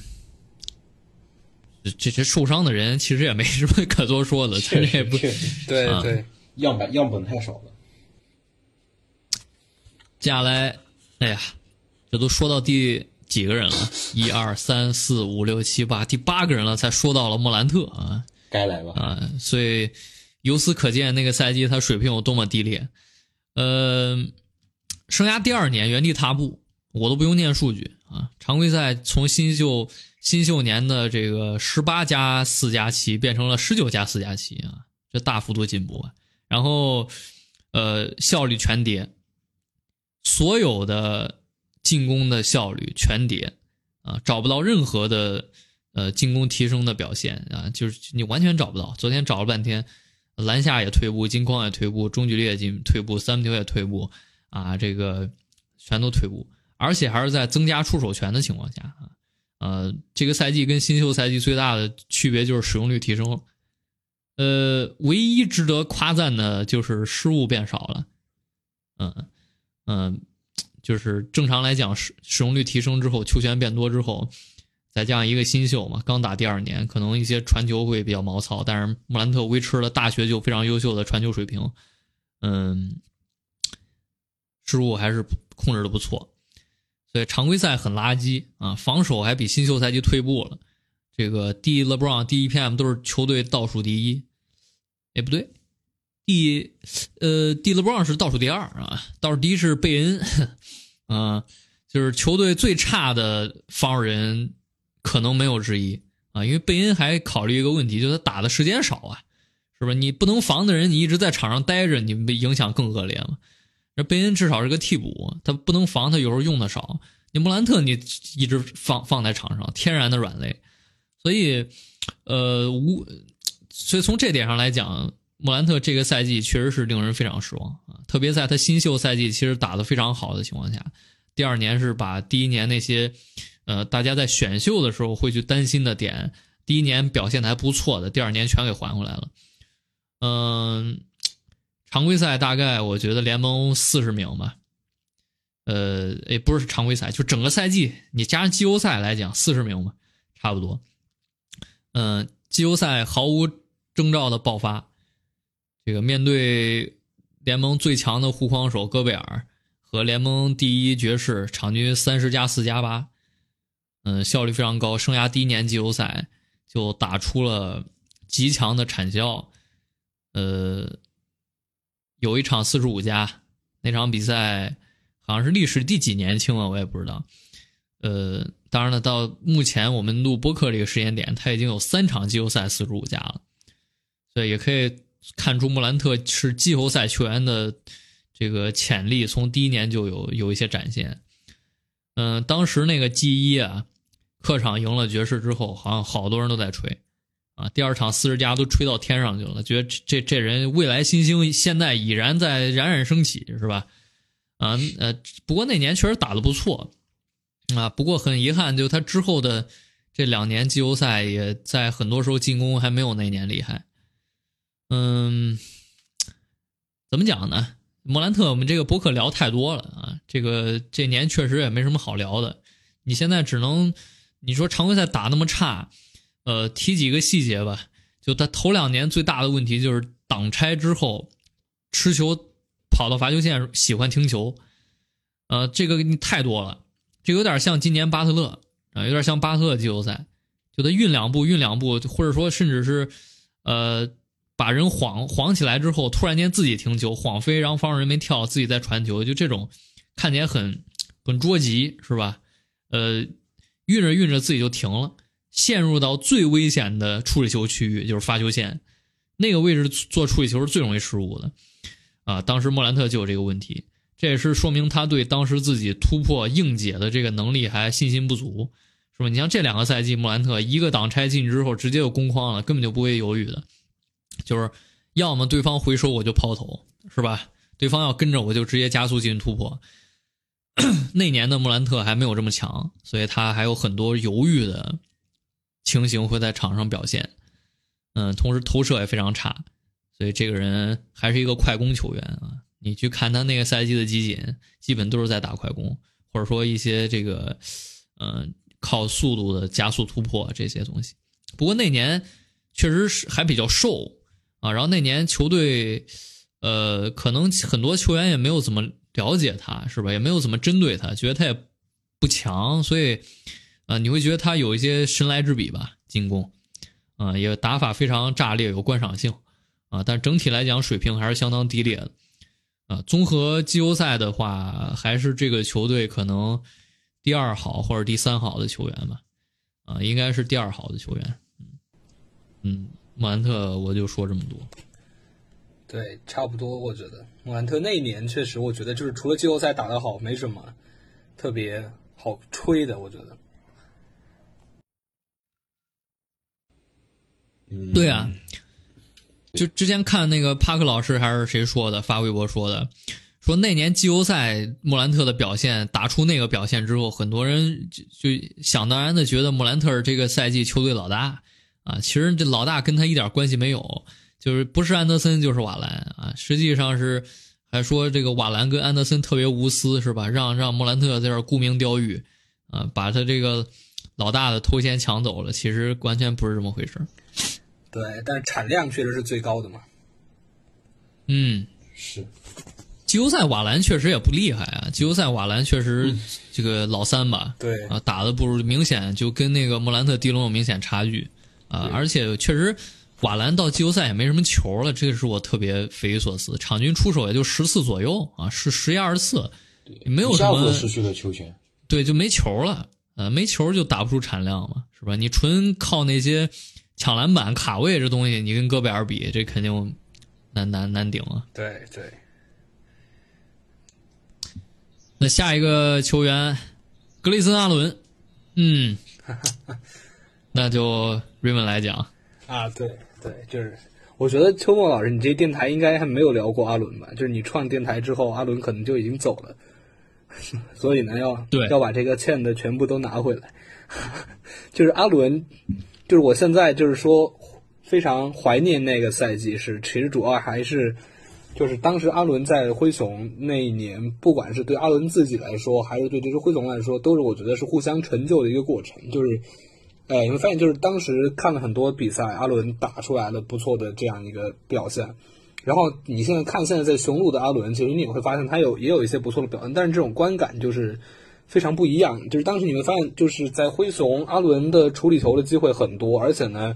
这这受伤的人其实也没什么可多说的，确实也不对对，样本样本太少了。接下来，哎呀，这都说到第几个人了？一二三四五六七八，第八个人了，才说到了莫兰特啊该来吧？啊！所以由此可见，那个赛季他水平有多么低劣。呃，生涯第二年原地踏步，我都不用念数据啊。常规赛从新秀新秀年的这个十八加四加七变成了十九加四加七啊，这大幅度进步啊。然后，呃，效率全跌，所有的进攻的效率全跌啊，找不到任何的呃进攻提升的表现啊，就是你完全找不到。昨天找了半天，篮下也退步，金框也退步，中距离也进退步，三分球也退步啊，这个全都退步，而且还是在增加出手权的情况下啊。呃，这个赛季跟新秀赛季最大的区别就是使用率提升了。呃，唯一值得夸赞的就是失误变少了。嗯嗯，就是正常来讲，使使用率提升之后，球权变多之后，再加上一个新秀嘛，刚打第二年，可能一些传球会比较毛糙，但是穆兰特维持了大学就非常优秀的传球水平。嗯，失误还是控制的不错。所以常规赛很垃圾啊，防守还比新秀赛季退步了。这个第 LeBron 第 EPM 都是球队倒数第一，哎不对，第呃第 LeBron 是倒数第二啊，倒数第一是贝恩，啊，就是球队最差的防守人可能没有之一啊，因为贝恩还考虑一个问题，就是他打的时间少啊，是吧？你不能防的人，你一直在场上待着，你影响更恶劣嘛。那贝恩至少是个替补，他不能防，他有时候用的少。你莫兰特你一直放放在场上，天然的软肋。所以，呃，无，所以从这点上来讲，莫兰特这个赛季确实是令人非常失望啊！特别在他新秀赛季其实打得非常好的情况下，第二年是把第一年那些，呃，大家在选秀的时候会去担心的点，第一年表现的还不错的，第二年全给还回来了。嗯，常规赛大概我觉得联盟四十名吧，呃，也不是常规赛，就整个赛季你加上季后赛来讲，四十名吧，差不多。嗯，季后赛毫无征兆的爆发，这个面对联盟最强的护框手戈贝尔和联盟第一爵士，场均三十加四加八，嗯，效率非常高。生涯第一年季后赛就打出了极强的产效，呃，有一场四十五加，那场比赛好像是历史第几年轻啊，我也不知道。呃，当然了，到目前我们录播客这个时间点，他已经有三场季后赛四十五加了，所以也可以看出穆兰特是季后赛球员的这个潜力，从第一年就有有一些展现。嗯、当时那个 G 一啊，客场赢了爵士之后，好像好多人都在吹啊，第二场四十加都吹到天上去了，觉得这这人未来新星现在已然在冉冉升起，是吧？啊呃，不过那年确实打得不错。啊，不过很遗憾，就他之后的这两年季后赛，也在很多时候进攻还没有那年厉害。嗯，怎么讲呢？莫兰特，我们这个博客聊太多了啊，这个这年确实也没什么好聊的。你现在只能你说常规赛打那么差，呃，提几个细节吧。就他头两年最大的问题就是挡拆之后，持球跑到罚球线喜欢停球，呃，这个太多了。这有点像今年巴特勒啊，有点像巴特勒季后赛，就他运两步运两步，或者说甚至是，呃，把人晃晃起来之后，突然间自己停球晃飞，然后防守人没跳，自己再传球，就这种看起来很很捉急，是吧？呃，运着运着自己就停了，陷入到最危险的处理球区域，就是发球线那个位置做处理球是最容易失误的啊。当时莫兰特就有这个问题。这也是说明他对当时自己突破硬解的这个能力还信心不足，是吧？你像这两个赛季，莫兰特一个挡拆进之后直接就攻框了，根本就不会犹豫的。就是要么对方回收我就抛投，是吧？对方要跟着我就直接加速进行突破。那年的莫兰特还没有这么强，所以他还有很多犹豫的情形会在场上表现。嗯，同时投射也非常差，所以这个人还是一个快攻球员啊。你去看他那个赛季的集锦，基本都是在打快攻，或者说一些这个，嗯，靠速度的加速突破这些东西。不过那年确实是还比较瘦啊，然后那年球队，呃，可能很多球员也没有怎么了解他，是吧？也没有怎么针对他，觉得他也不强，所以，啊，你会觉得他有一些神来之笔吧，进攻，啊，也打法非常炸裂，有观赏性，啊，但整体来讲水平还是相当低劣的，啊，综合季后赛的话，还是这个球队可能第二好或者第三好的球员吧，啊，应该是第二好的球员，嗯，嗯，莫兰特我就说这么多。对，差不多，我觉得莫兰特那一年确实，我觉得就是除了季后赛打得好，没什么特别好吹的，我觉得。嗯，对啊，就之前看那个帕克老师还是谁说的，发微博说的，说那年季后赛莫兰特的表现打出那个表现之后，很多人就就想当然的觉得莫兰特是这个赛季球队老大啊，其实这老大跟他一点关系没有。就是不是安德森就是瓦兰啊，实际上是还说这个瓦兰跟安德森特别无私是吧？让让莫兰特在这沽名钓誉啊，把他这个老大的头衔抢走了。其实完全不是这么回事对，但产量确实是最高的嘛。嗯，是。季后赛瓦兰确实也不厉害啊，季后赛瓦兰确实这个老三吧，对啊，打的不如明显就跟那个莫兰特、迪龙有明显差距啊，而且确实。瓦兰到季后赛也没什么球了，这个是我特别匪夷所思。场均出手也就十次左右啊，是十一二十次，没有什么失去了球权。对，就没球了，呃，没球就打不出产量嘛，是吧？你纯靠那些抢篮板、卡位这东西，你跟戈贝尔比，这肯定难难难顶啊。对对。那下一个球员，格雷森阿伦，嗯，那就瑞文来讲。啊，对对，就是我觉得秋末老师，你这电台应该还没有聊过阿伦吧？就是你创电台之后，阿伦可能就已经走了，所以呢，要要把这个欠的全部都拿回来。就是阿伦，就是我现在就是说非常怀念那个赛季，是其实主要还是就是当时阿伦在灰熊那一年，不管是对阿伦自己来说，还是对这支灰熊来说，都是我觉得是互相成就的一个过程，就是。呃，你会发现，就是当时看了很多比赛，阿伦打出来了不错的这样一个表现。然后你现在看现在在雄鹿的阿伦，其实你也会发现他有也有一些不错的表现，但是这种观感就是非常不一样。就是当时你会发现，就是在灰熊，阿伦的处理球的机会很多，而且呢，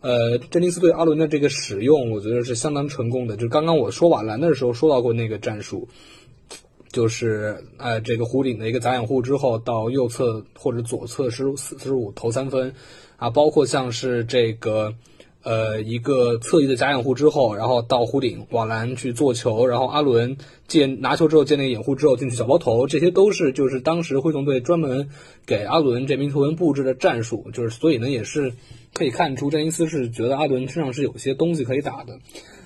呃，詹尼斯对阿伦的这个使用，我觉得是相当成功的。就是刚刚我说瓦兰的时候说到过那个战术。就是呃，这个弧顶的一个假掩护之后，到右侧或者左侧十四十五投三分，啊，包括像是这个呃一个侧翼的假掩护之后，然后到弧顶瓦兰去做球，然后阿伦借拿球之后借那个掩护之后进去小包头，这些都是就是当时灰熊队专门给阿伦这名球员布置的战术，就是所以呢也是可以看出詹尼斯是觉得阿伦身上是有些东西可以打的，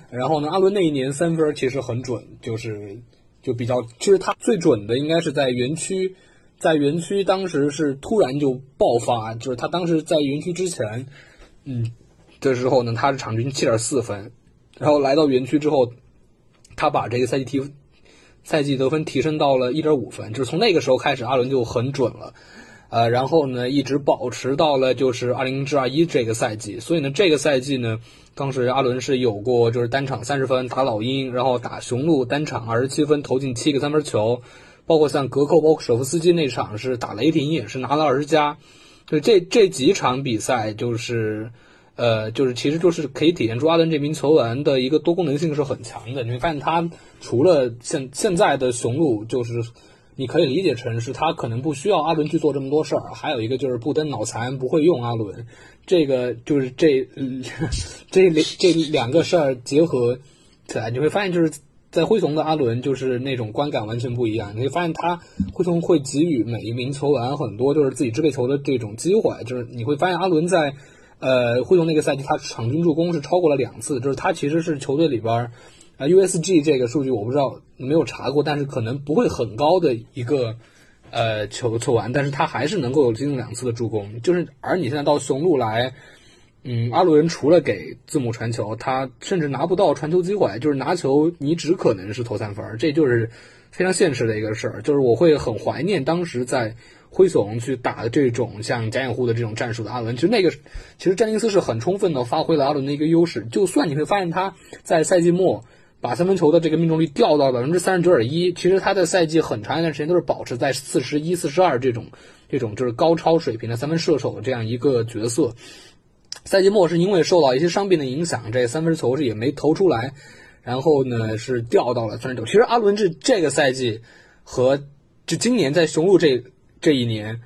然后呢阿伦那一年三分其实很准，就是。就比较，其实他最准的应该是在园区，在园区当时是突然就爆发，就是他当时在园区之前，嗯，的时候呢，他是场均七点四分，然后来到园区之后，他把这个赛季提赛季得分提升到了一点五分，就是从那个时候开始，阿伦就很准了，呃，然后呢，一直保持到了就是二零至二一这个赛季，所以呢，这个赛季呢。当时阿伦是有过，就是单场三十分打老鹰，然后打雄鹿单场二十七分投进七个三分球，包括像格扣，包括舍夫斯基那场是打雷霆也是拿了二十加，就这这几场比赛就是，呃，就是其实就是可以体现出阿伦这名球员的一个多功能性是很强的。你会发现他除了现现在的雄鹿就是。你可以理解成是他可能不需要阿伦去做这么多事儿，还有一个就是布登脑残不会用阿伦，这个就是这 这两这两个事儿结合起来，你会发现就是在灰熊的阿伦就是那种观感完全不一样。你会发现他灰熊会给予每一名球员很多就是自己支配球的这种机会，就是你会发现阿伦在呃，灰熊那个赛季他场均助攻是超过了两次，就是他其实是球队里边啊，，USG 这个数据我不知道没有查过，但是可能不会很高的一个呃球球完，但是他还是能够有接近两次的助攻，就是而你现在到雄鹿来。嗯，阿伦除了给字母传球，他甚至拿不到传球机会，就是拿球你只可能是投三分，这就是非常现实的一个事儿。就是我会很怀念当时在灰熊去打的这种像假掩护的这种战术的阿伦。其实那个，其实詹尼斯是很充分的发挥了阿伦的一个优势。就算你会发现他在赛季末把三分球的这个命中率掉到百分之三十九点一，其实他的赛季很长一段时间都是保持在四十一、四十二这种这种就是高超水平的三分射手这样一个角色。赛季末是因为受到一些伤病的影响，这三分球是也没投出来，然后呢是掉到了三十九。其实阿伦这这个赛季和就今年在雄鹿这这一年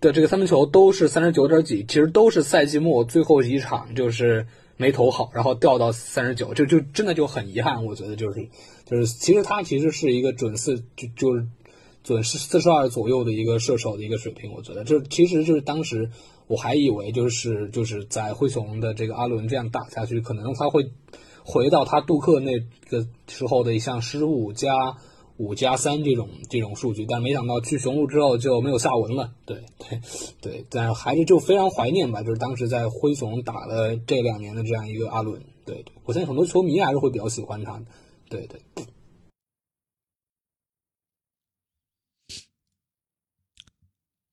的这个三分球都是三十九点几，其实都是赛季末最后一场就是没投好，然后掉到三十九，就就真的就很遗憾。我觉得就是就是其实他其实是一个准四就就是准四四十二左右的一个射手的一个水平，我觉得这其实就是当时。我还以为就是就是在灰熊的这个阿伦这样打下去，可能他会回到他杜克那个时候的一项失误加五加三这种这种数据，但没想到去雄鹿之后就没有下文了。对对对，但还是就非常怀念吧，就是当时在灰熊打了这两年的这样一个阿伦。对对，我相信很多球迷还是会比较喜欢他的。对对，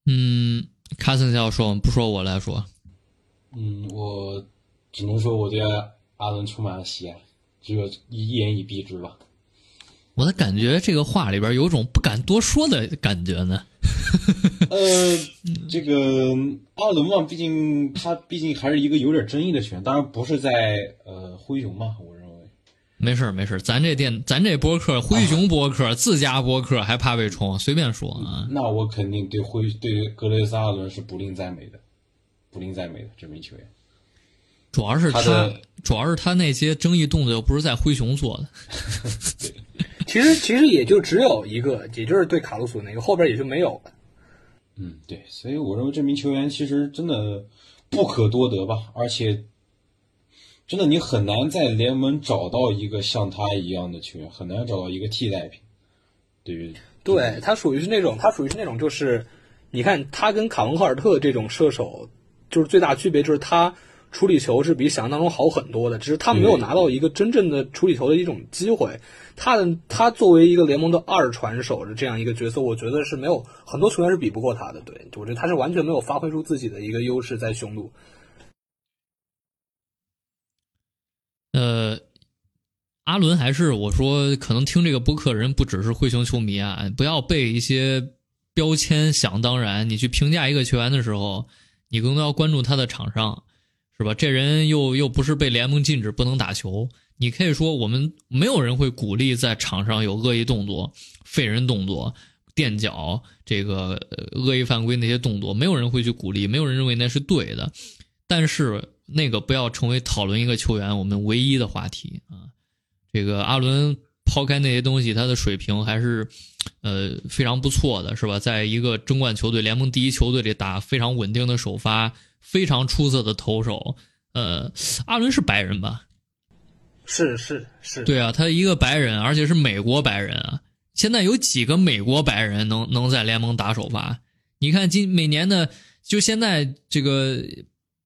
嗯。卡森要说，不说我来说。嗯，我只能说我对阿伦充满了喜爱，只有一言以蔽之吧。我的感觉，这个话里边有种不敢多说的感觉呢。呃，这个阿伦嘛，毕竟他毕竟还是一个有点争议的球员，当然不是在呃灰熊嘛，我认为。没事没事咱这电咱这博客灰熊博客自家博客还怕被冲？随便说啊。那我肯定对灰对格雷斯阿伦是不吝赞美的，不吝赞美的这名球员。主要是他，主要是他那些争议动作又不是在灰熊做的。其实其实也就只有一个，也就是对卡鲁索那个，后边也就没有了。嗯，对，所以我认为这名球员其实真的不可多得吧，而且。真的，你很难在联盟找到一个像他一样的球员，很难找到一个替代品。对于对他属于是那种，他属于是那种，就是你看他跟卡文赫尔特这种射手，就是最大区别就是他处理球是比想象当中好很多的，只是他没有拿到一个真正的处理球的一种机会。他的他作为一个联盟的二传手的这样一个角色，我觉得是没有很多球员是比不过他的。对，我觉得他是完全没有发挥出自己的一个优势在雄鹿。呃，阿伦还是我说，可能听这个播客人不只是灰熊球迷啊，不要被一些标签想当然。你去评价一个球员的时候，你更多要关注他的场上，是吧？这人又又不是被联盟禁止不能打球，你可以说我们没有人会鼓励在场上有恶意动作、废人动作、垫脚这个恶意犯规那些动作，没有人会去鼓励，没有人认为那是对的，但是。那个不要成为讨论一个球员我们唯一的话题啊！这个阿伦抛开那些东西，他的水平还是呃非常不错的，是吧？在一个争冠球队、联盟第一球队里打非常稳定的首发，非常出色的投手。呃，阿伦是白人吧？是是是。对啊，他一个白人，而且是美国白人啊！现在有几个美国白人能能在联盟打首发？你看今每年的，就现在这个。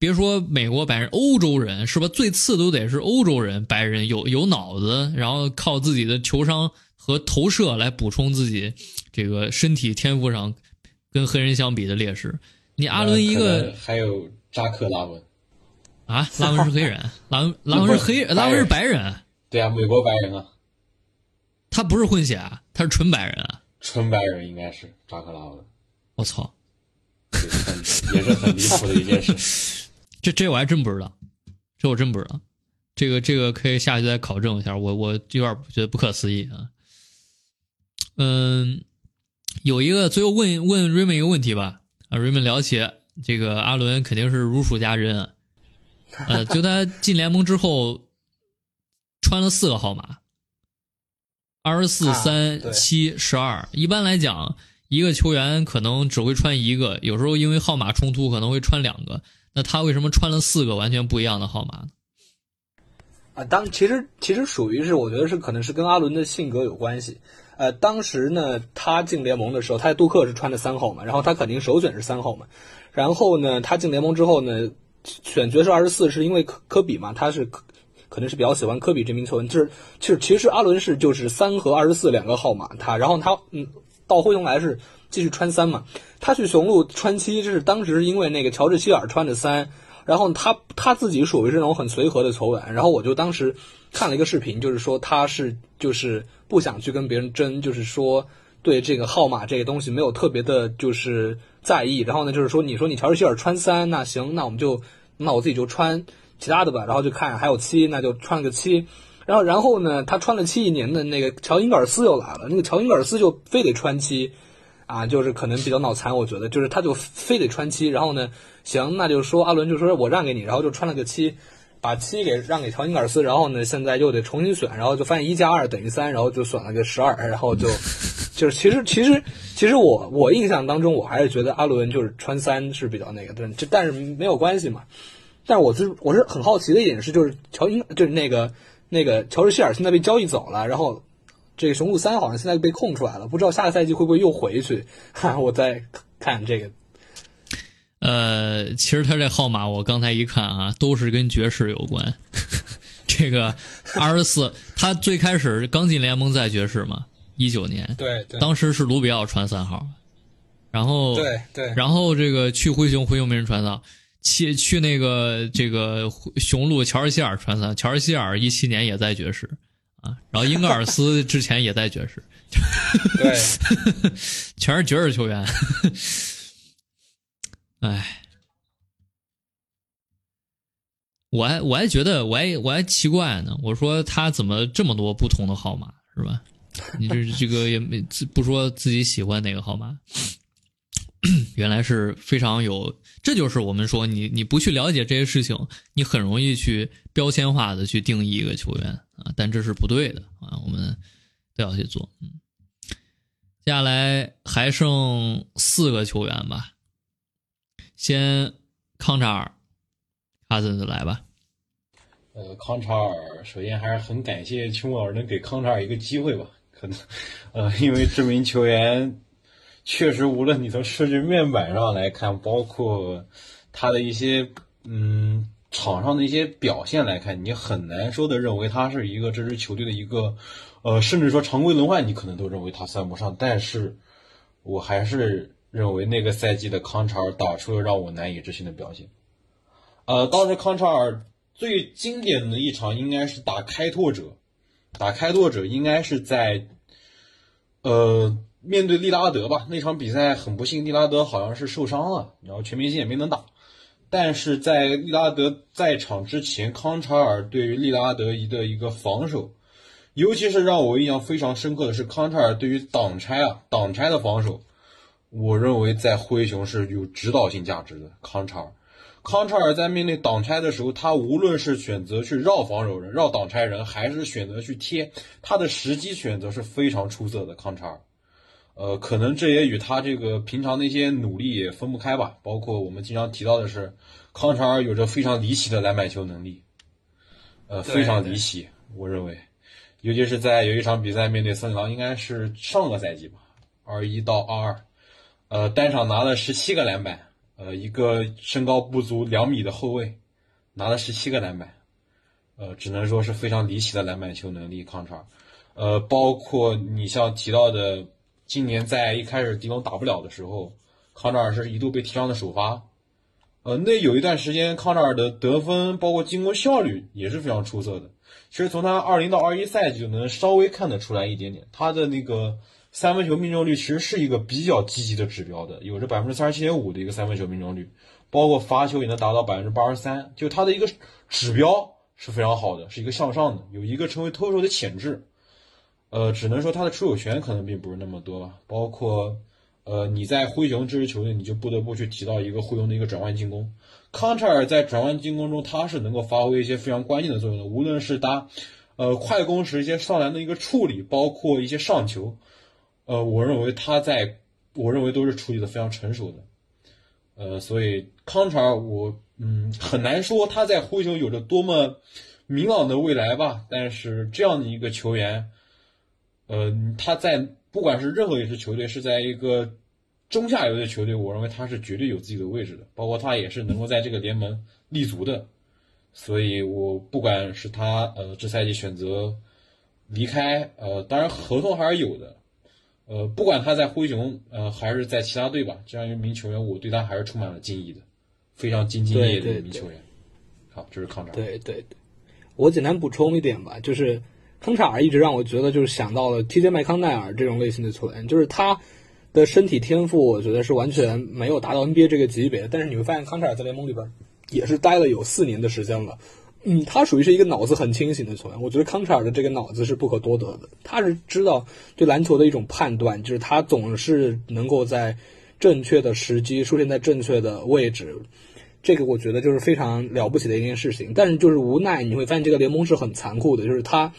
别说美国白人，欧洲人是吧？最次都得是欧洲人，白人有有脑子，然后靠自己的球商和投射来补充自己这个身体天赋上跟黑人相比的劣势。你阿伦一个还有扎克拉文啊，拉文是黑人，拉文拉文是黑，拉文是白人。对啊，美国白人啊，他不是混血啊，他是纯白人啊，纯白人应该是扎克拉文。我操，也是很离谱的一件事。这这我还真不知道，这我真不知道，这个这个可以下去再考证一下，我我有点觉得不可思议啊。嗯，有一个最后问问 Raymond 一个问题吧，啊，Raymond 了解这个阿伦肯定是如数家珍啊，呃，就他进联盟之后穿了四个号码，二十四、三、七、十二，一般来讲，一个球员可能只会穿一个，有时候因为号码冲突可能会穿两个。那他为什么穿了四个完全不一样的号码呢？啊，当其实其实属于是，我觉得是可能是跟阿伦的性格有关系。呃，当时呢，他进联盟的时候，他在杜克是穿的三号嘛，然后他肯定首选是三号嘛。然后呢，他进联盟之后呢，选角是二十四，是因为科科比嘛，他是可可能是比较喜欢科比这名球员。就是其实其实阿伦是就是三和二十四两个号码，他然后他嗯到灰熊来是继续穿三嘛，他去雄鹿穿七，这是当时因为那个乔治希尔穿的三。然后他他自己属于是那种很随和的球员，然后我就当时看了一个视频，就是说他是就是不想去跟别人争，就是说对这个号码这个东西没有特别的就是在意。然后呢，就是说你说你乔治希尔穿三，那行，那我们就那我自己就穿其他的吧。然后就看还有七，那就穿个七。然后然后呢，他穿了七一年的那个乔英格尔斯又来了，那个乔英格尔斯就非得穿七。啊，就是可能比较脑残，我觉得就是他就非得穿七，然后呢，行，那就说阿伦就说我让给你，然后就穿了个七，把七给让给乔尼尔斯，然后呢，现在又得重新选，然后就发现一加二等于三，然后就选了个十二，然后就 就是其实其实其实我我印象当中我还是觉得阿伦就是穿三是比较那个，对，就但是没有关系嘛。但是我是我是很好奇的一点是，就是乔英就是那个那个乔治希尔现在被交易走了，然后。这个雄鹿三好像现在被空出来了，不知道下个赛季会不会又回去？哈，我再看这个。呃，其实他这号码我刚才一看啊，都是跟爵士有关。这个二十四，他最开始刚进联盟在爵士嘛，一九年，对，当时是卢比奥穿三号，然后对对，然后这个去灰熊，灰熊没人穿到，去去那个这个雄鹿，乔治希尔穿三，乔治希尔一七年也在爵士。啊，然后英格尔斯之前也在爵士，对，全是爵士球员。哎，我还我还觉得我还我还奇怪呢，我说他怎么这么多不同的号码是吧？你这这个也没不说自己喜欢哪个号码，原来是非常有。这就是我们说你你不去了解这些事情，你很容易去标签化的去定义一个球员。啊，但这是不对的啊！我们都要去做。嗯，接下来还剩四个球员吧。先康查尔，卡森斯来吧。呃，康查尔，首先还是很感谢邱老师能给康查尔一个机会吧。可能，呃，因为这名球员确实，无论你从数据面板上来看，包括他的一些，嗯。场上的一些表现来看，你很难说的认为他是一个这支球队的一个，呃，甚至说常规轮换，你可能都认为他算不上。但是，我还是认为那个赛季的康查尔打出了让我难以置信的表现。呃，当时康查尔最经典的一场应该是打开拓者，打开拓者应该是在，呃，面对利拉德吧。那场比赛很不幸，利拉德好像是受伤了，然后全明星也没能打。但是在利拉德在场之前，康查尔对于利拉德一的一个防守，尤其是让我印象非常深刻的是康查尔对于挡拆啊挡拆的防守，我认为在灰熊是有指导性价值的。康查尔，康查尔在面对挡拆的时候，他无论是选择去绕防守人、绕挡拆人，还是选择去贴，他的时机选择是非常出色的。康查尔。呃，可能这也与他这个平常的一些努力也分不开吧。包括我们经常提到的是，康查尔有着非常离奇的篮板球能力，呃，非常离奇。我认为，尤其是在有一场比赛面对森林狼，应该是上个赛季吧，二一到二二，呃，单场拿了十七个篮板，呃，一个身高不足两米的后卫拿了十七个篮板，呃，只能说是非常离奇的篮板球能力。康查尔，呃，包括你像提到的。今年在一开始迪龙打不了的时候，康查尔是一度被提上的首发。呃，那有一段时间，康查尔的得分包括进攻效率也是非常出色的。其实从他二零到二一赛季就能稍微看得出来一点点，他的那个三分球命中率其实是一个比较积极的指标的，有着百分之三十七点五的一个三分球命中率，包括罚球也能达到百分之八十三，就他的一个指标是非常好的，是一个向上的，有一个成为投手的潜质。呃，只能说他的出手权可能并不是那么多吧。包括，呃，你在灰熊这支球队，你就不得不去提到一个灰熊的一个转换进攻。康查尔在转换进攻中，他是能够发挥一些非常关键的作用的。无论是他，呃，快攻时一些上篮的一个处理，包括一些上球，呃，我认为他在，我认为都是处理的非常成熟的。呃，所以康查尔，我嗯，很难说他在灰熊有着多么明朗的未来吧。但是这样的一个球员，呃，他在不管是任何一支球队，是在一个中下游的球队，我认为他是绝对有自己的位置的。包括他也是能够在这个联盟立足的。所以我不管是他呃这赛季选择离开，呃，当然合同还是有的。呃，不管他在灰熊，呃，还是在其他队吧，这样一名球员，我对他还是充满了敬意的，非常兢兢业业的一名球员。好，这是康查尔。对对对，我简单补充一点吧，就是康查尔一直让我觉得就是想到了 TJ 麦康奈尔这种类型的球员，就是他的身体天赋，我觉得是完全没有达到 NBA 这个级别。但是你会发现，康查尔在联盟里边也是待了有四年的时间了。嗯，他属于是一个脑子很清醒的球员。我觉得康查尔的这个脑子是不可多得的。他是知道对篮球的一种判断，就是他总是能够在正确的时机出现在正确的位置。这个我觉得就是非常了不起的一件事情。但是就是无奈，你会发现这个联盟是很残酷的，就是他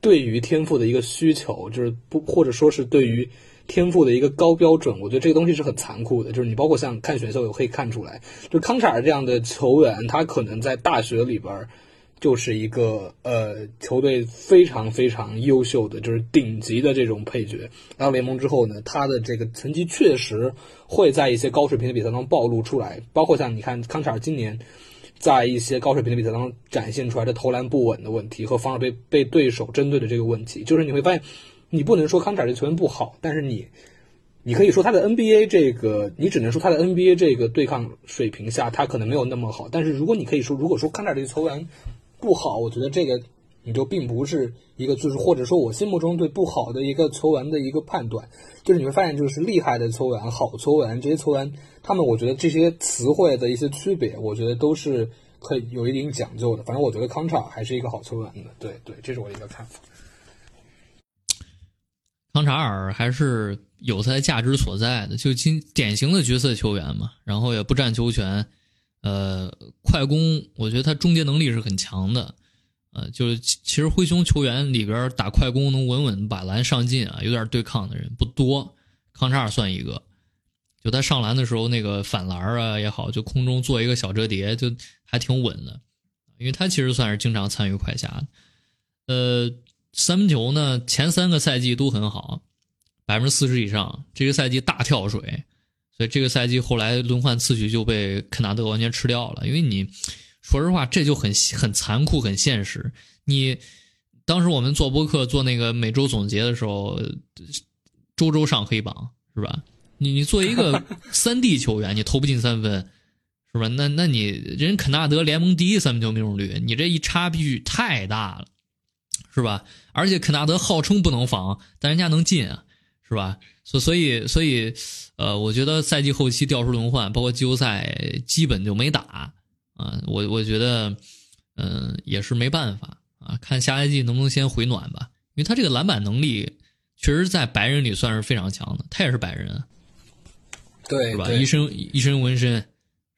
对于天赋的一个需求，就是不或者说是对于。天赋的一个高标准，我觉得这个东西是很残酷的。就是你包括像看选秀也可以看出来，就康查尔这样的球员，他可能在大学里边就是一个呃球队非常非常优秀的，就是顶级的这种配角。来到联盟之后呢，他的这个成绩确实会在一些高水平的比赛当中暴露出来，包括像你看康查尔今年在一些高水平的比赛当中展现出来的投篮不稳的问题和防守被被对手针对的这个问题，就是你会发现。你不能说康查尔这球员不好，但是你，你可以说他的 NBA 这个，你只能说他的 NBA 这个对抗水平下，他可能没有那么好。但是如果你可以说，如果说康查尔这球员不好，我觉得这个你就并不是一个，就是或者说我心目中对不好的一个球员的一个判断。就是你会发现，就是厉害的球员、好球员这些球员，他们我觉得这些词汇的一些区别，我觉得都是可以有一定讲究的。反正我觉得康查尔还是一个好球员的。对对，这是我的一个看法。康查尔还是有他的价值所在的，就今典型的角色球员嘛，然后也不占球权，呃，快攻，我觉得他终结能力是很强的，呃，就是其实灰熊球员里边打快攻能稳稳把篮上进啊，有点对抗的人不多，康查尔算一个，就他上篮的时候那个反篮啊也好，就空中做一个小折叠，就还挺稳的，因为他其实算是经常参与快侠，呃。三分球呢，前三个赛季都很好，百分之四十以上。这个赛季大跳水，所以这个赛季后来轮换次序就被肯纳德完全吃掉了。因为你说实话，这就很很残酷、很现实。你当时我们做播客做那个每周总结的时候，周周上黑榜是吧？你你作为一个 三 D 球员，你投不进三分是吧？那那你人肯纳德联盟第一三分球命中率，你这一差距太大了。是吧？而且肯纳德号称不能防，但人家能进啊，是吧？所所以所以，呃，我觉得赛季后期调出轮换，包括季后赛基本就没打啊。我我觉得，嗯，也是没办法啊。看下赛季能不能先回暖吧，因为他这个篮板能力确实在白人里算是非常强的，他也是白人，对，是吧？一身一身纹身，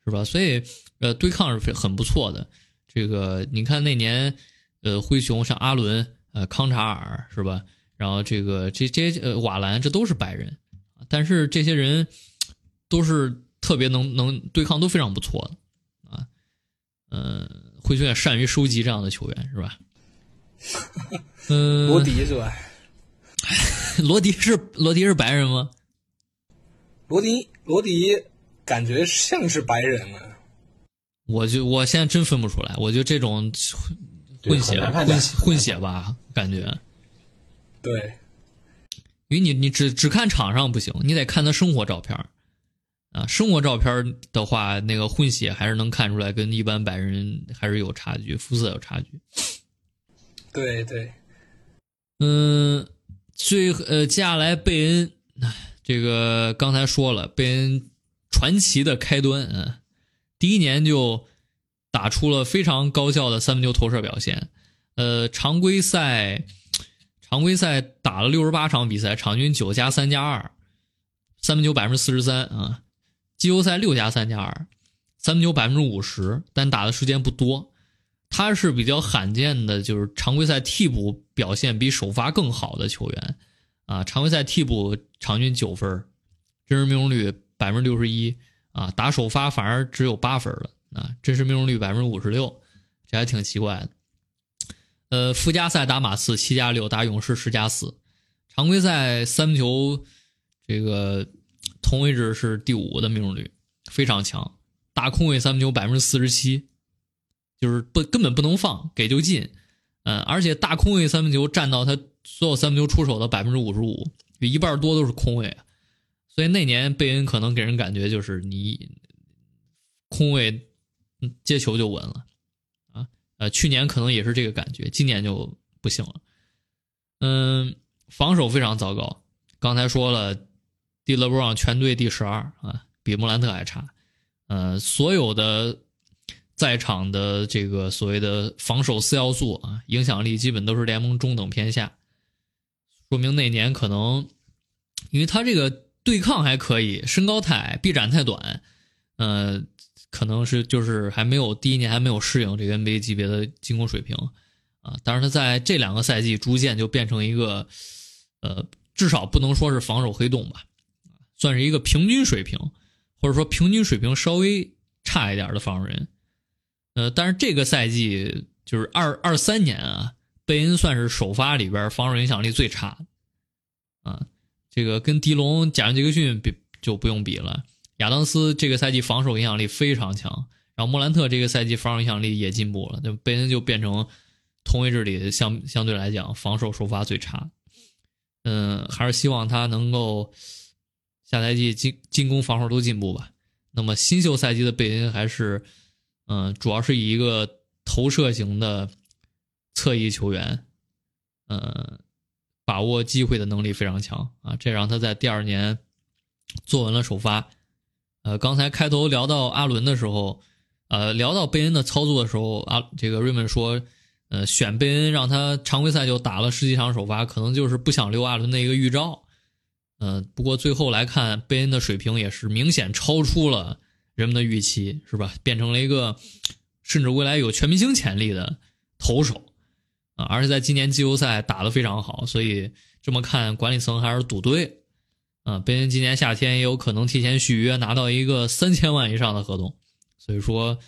是吧？所以呃，对抗是很不错的。这个你看那年。呃，灰熊像阿伦、呃康查尔是吧？然后这个这这呃瓦兰，这都是白人，但是这些人都是特别能能对抗，都非常不错的啊。嗯，灰熊也善于收集这样的球员是吧？嗯，罗迪是吧？罗迪是罗迪是白人吗？罗迪罗迪感觉像是白人啊。我就我现在真分不出来，我觉得这种。混血，混混血吧，感觉。对，因为你你只只看场上不行，你得看他生活照片啊。生活照片的话，那个混血还是能看出来，跟一般白人还是有差距，肤色有差距。对对，嗯，最呃，接下来贝恩，这个刚才说了，贝恩传奇的开端啊，第一年就。打出了非常高效的三分球投射表现，呃，常规赛常规赛打了六十八场比赛，场均九加三加二，三分球百分之四十三啊。季后赛六加三加二，三分球百分之五十，但打的时间不多。他是比较罕见的，就是常规赛替补表现比首发更好的球员啊。常规赛替补场均九分，真实命中率百分之六十一啊，打首发反而只有八分了。啊，真实命中率百分之五十六，这还挺奇怪的。呃，附加赛打马刺七加六，打勇士十加四，常规赛三分球这个同位置是第五的命中率，非常强。打空位三分球百分之四十七，就是不根本不能放，给就进。嗯，而且大空位三分球占到他所有三分球出手的百分之五十五，有一半多都是空位。所以那年贝恩可能给人感觉就是你空位接球就稳了。啊呃，去年可能也是这个感觉，今年就不行了。嗯，防守非常糟糕。刚才说了，蒂勒布朗全队第十二啊，比莫兰特还差。呃，所有的在场的这个所谓的防守四要素啊，影响力基本都是联盟中等偏下，说明那年可能因为他这个对抗还可以，身高太矮，臂展太短，呃。可能是就是还没有第一年还没有适应这个 NBA 级别的进攻水平啊，但是他在这两个赛季逐渐就变成一个，呃，至少不能说是防守黑洞吧，算是一个平均水平，或者说平均水平稍微差一点的防守人。呃，但是这个赛季就是二二三年啊，贝恩算是首发里边防守影响力最差的啊，这个跟迪龙、贾伦·杰克逊比就不用比了。亚当斯这个赛季防守影响力非常强，然后莫兰特这个赛季防守影响力也进步了，就贝恩就变成同位置里相相对来讲防守首发最差。嗯，还是希望他能够下赛季进进攻防守都进步吧。那么新秀赛季的贝恩还是嗯，主要是以一个投射型的侧翼球员，嗯，把握机会的能力非常强啊，这让他在第二年坐稳了首发。呃，刚才开头聊到阿伦的时候，呃，聊到贝恩的操作的时候，啊，这个瑞文说，呃，选贝恩让他常规赛就打了十几场首发，可能就是不想留阿伦的一个预兆。呃，不过最后来看，贝恩的水平也是明显超出了人们的预期，是吧？变成了一个甚至未来有全明星潜力的投手啊，而且在今年季后赛打得非常好，所以这么看，管理层还是赌对。啊，贝恩今年夏天也有可能提前续约，拿到一个三千万以上的合同。所以说，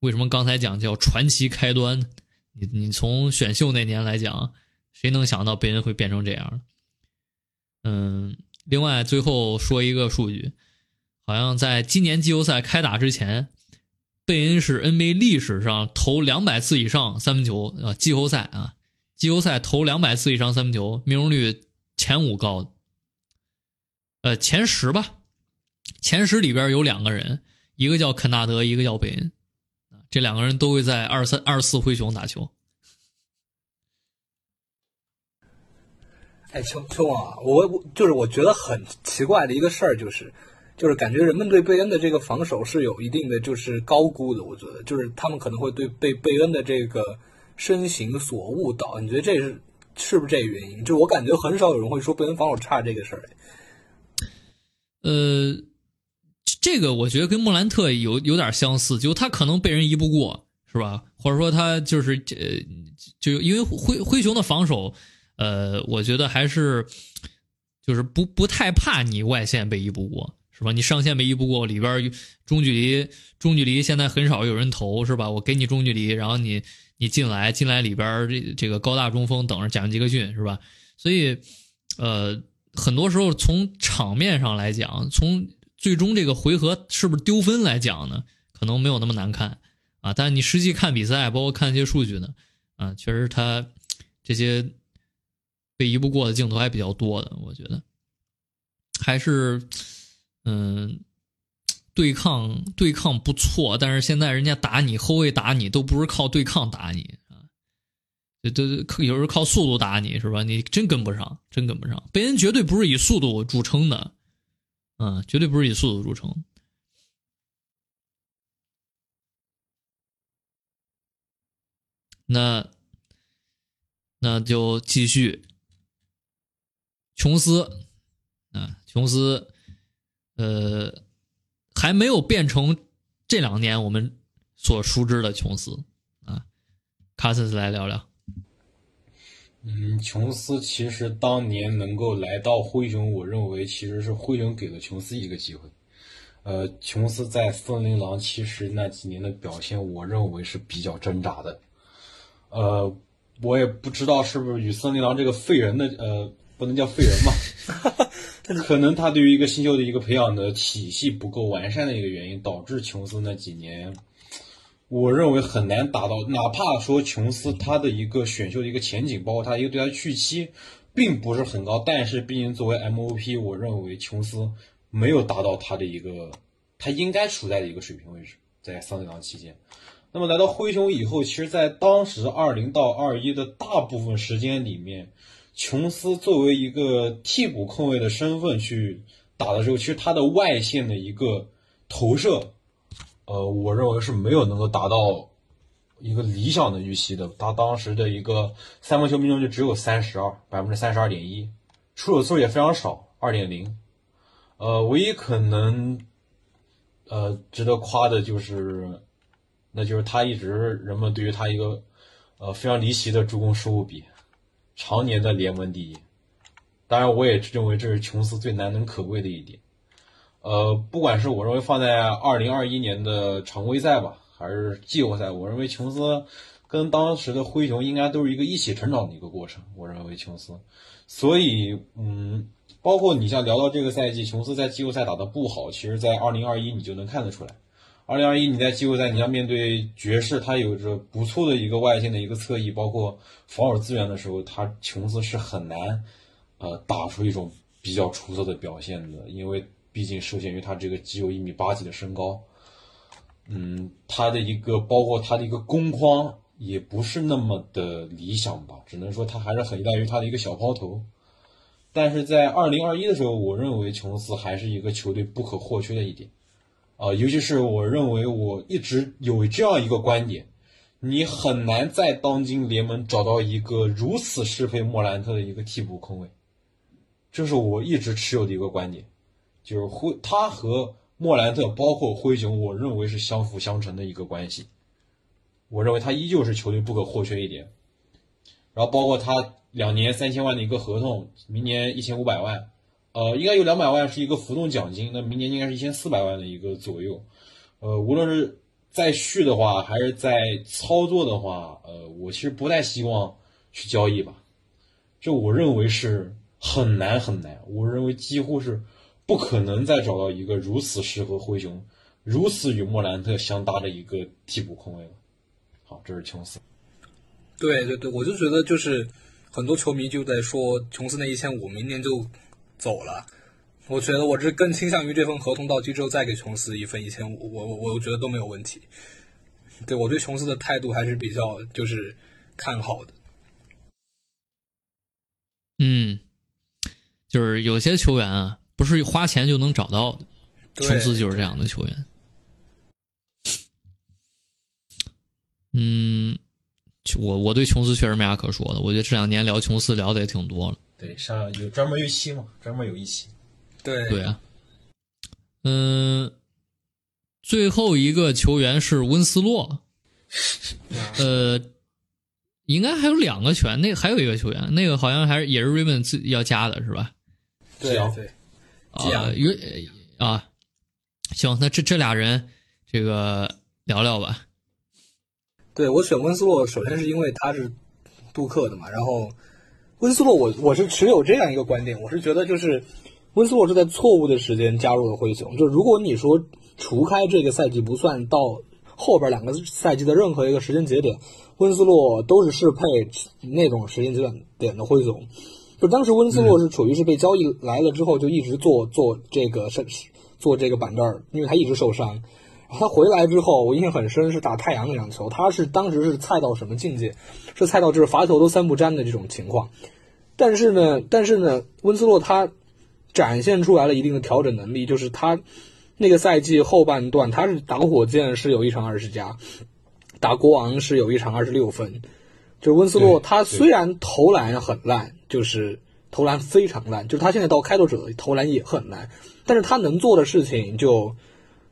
为什么刚才讲叫传奇开端？你你从选秀那年来讲，谁能想到贝恩会变成这样？嗯，另外最后说一个数据，好像在今年季后赛开打之前，贝恩是 NBA 历史上投两百次以上三分球啊，季后赛啊，季后赛投两百次以上三分球，命中率前五高的。呃，前十吧，前十里边有两个人，一个叫肯纳德，一个叫贝恩，这两个人都会在二三二四灰熊打球。哎，秋秋啊，我我就是我觉得很奇怪的一个事儿，就是就是感觉人们对贝恩的这个防守是有一定的就是高估的，我觉得就是他们可能会对被贝恩的这个身形所误导。你觉得这是是不是这个原因？就我感觉很少有人会说贝恩防守差这个事儿。呃，这个我觉得跟莫兰特有有点相似，就他可能被人移不过，是吧？或者说他就是呃，就因为灰灰熊的防守，呃，我觉得还是就是不不太怕你外线被移不过，是吧？你上线被移不过，里边中距离中距离现在很少有人投，是吧？我给你中距离，然后你你进来进来里边这这个高大中锋等着贾文杰克逊，是吧？所以呃。很多时候，从场面上来讲，从最终这个回合是不是丢分来讲呢，可能没有那么难看啊。但你实际看比赛，包括看一些数据呢，啊，确实他这些被移不过的镜头还比较多的。我觉得还是嗯，对抗对抗不错，但是现在人家打你后卫打你都不是靠对抗打你。这这有时候靠速度打你是吧？你真跟不上，真跟不上。贝恩绝对不是以速度著称的，嗯，绝对不是以速度著称。那那就继续，琼斯啊，琼斯，呃，还没有变成这两年我们所熟知的琼斯啊。卡森斯来聊聊。嗯，琼斯其实当年能够来到灰熊，我认为其实是灰熊给了琼斯一个机会。呃，琼斯在森林狼其实那几年的表现，我认为是比较挣扎的。呃，我也不知道是不是与森林狼这个废人的呃，不能叫废人吧，可能他对于一个新秀的一个培养的体系不够完善的一个原因，导致琼斯那几年，我认为很难达到。哪怕说琼斯他的一个选秀的一个前景，包括他一个对他预期，并不是很高，但是毕竟作为 MVP，我认为琼斯。没有达到他的一个他应该处在的一个水平位置，在桑德狼期间。那么来到灰熊以后，其实，在当时二零到二一的大部分时间里面，琼斯作为一个替补控卫的身份去打的时候，其实他的外线的一个投射，呃，我认为是没有能够达到一个理想的预期的。他当时的一个三分球命中率只有三十二，百分之三十二点一，出手次数也非常少，二点零。呃，唯一可能，呃，值得夸的就是，那就是他一直人们对于他一个，呃，非常离奇的助攻失误比，常年的联盟第一。当然，我也认为这是琼斯最难能可贵的一点。呃，不管是我认为放在二零二一年的常规赛吧，还是季后赛，我认为琼斯跟当时的灰熊应该都是一个一起成长的一个过程。我认为琼斯，所以，嗯。包括你像聊到这个赛季，琼斯在季后赛打得不好，其实，在二零二一你就能看得出来。二零二一你在季后赛你要面对爵士，他有着不错的一个外线的一个侧翼，包括防守资源的时候，他琼斯是很难，呃，打出一种比较出色的表现的，因为毕竟受限于他这个只有一米八几的身高，嗯，他的一个包括他的一个攻框也不是那么的理想吧，只能说他还是很依赖于他的一个小抛投。但是在二零二一的时候，我认为琼斯还是一个球队不可或缺的一点，啊，尤其是我认为我一直有这样一个观点，你很难在当今联盟找到一个如此适配莫兰特的一个替补控卫，这是我一直持有的一个观点，就是灰他和莫兰特包括灰熊，我认为是相辅相成的一个关系，我认为他依旧是球队不可或缺一点，然后包括他。两年三千万的一个合同，明年一千五百万，呃，应该有两百万是一个浮动奖金，那明年应该是一千四百万的一个左右，呃，无论是在续的话，还是在操作的话，呃，我其实不太希望去交易吧，这我认为是很难很难，我认为几乎是不可能再找到一个如此适合灰熊、如此与莫兰特相搭的一个替补控卫了。好，这是琼斯。对对对，我就觉得就是。很多球迷就在说，琼斯那一千五明年就走了。我觉得我是更倾向于这份合同到期之后再给琼斯一份一千五，我我我觉得都没有问题。对我对琼斯的态度还是比较就是看好的。嗯，就是有些球员啊，不是花钱就能找到的，琼斯就是这样的球员。嗯。我我对琼斯确实没啥可说的，我觉得这两年聊琼斯聊的也挺多了。对，上有专门有一期嘛，专门有一期。对对啊，嗯，最后一个球员是温斯洛，呃，应该还有两个球员，那还有一个球员，那个好像还是也是瑞文自要加的是吧？对对，啊，有啊，行，那这这俩人这个聊聊吧。对我选温斯洛，首先是因为他是杜克的嘛。然后温斯洛，我我是持有这样一个观点，我是觉得就是温斯洛是在错误的时间加入了灰熊。就如果你说除开这个赛季不算，到后边两个赛季的任何一个时间节点，温斯洛都是适配那种时间节点的灰熊。就当时温斯洛是处于是被交易来了之后，就一直做做这个是做这个板凳，因为他一直受伤。他回来之后，我印象很深，是打太阳那场球。他是当时是菜到什么境界？是菜到就是罚球都三不沾的这种情况。但是呢，但是呢，温斯洛他展现出来了一定的调整能力，就是他那个赛季后半段，他是打火箭是有一场二十加，打国王是有一场二十六分。就是温斯洛，他虽然投篮很烂，就是投篮非常烂，就是他现在到开拓者投篮也很烂，但是他能做的事情就。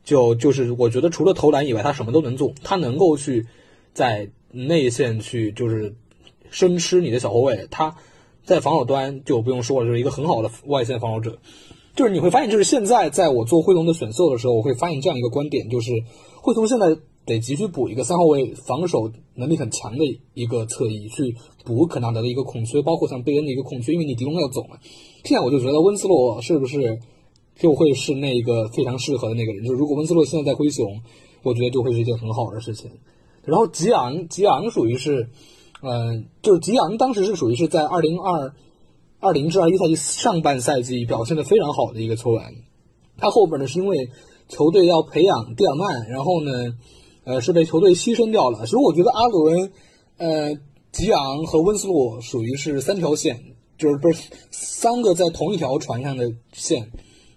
就就是我觉得除了投篮以外，他什么都能做。他能够去在内线去就是生吃你的小后卫。他在防守端就不用说了，就是一个很好的外线防守者。就是你会发现，就是现在在我做汇龙的选秀的时候，我会发现这样一个观点，就是汇龙现在得急需补一个三号位防守能力很强的一个侧翼，去补可纳德的一个空缺，包括像贝恩的一个空缺，因为你迪龙要走嘛。现在我就觉得温斯洛是不是就会是那个非常适合的那个人？就是如果温斯洛现在在灰熊，我觉得就会是一件很好的事情。然后吉昂，吉昂属于是，呃，就是吉昂当时是属于是在二零二二零至二一赛季上半赛季表现的非常好的一个球员。他后边呢是因为球队要培养蒂尔曼，然后呢，呃，是被球队牺牲掉了。其实我觉得阿伦、呃，吉昂和温斯洛属于是三条线，就是不是三个在同一条船上的线，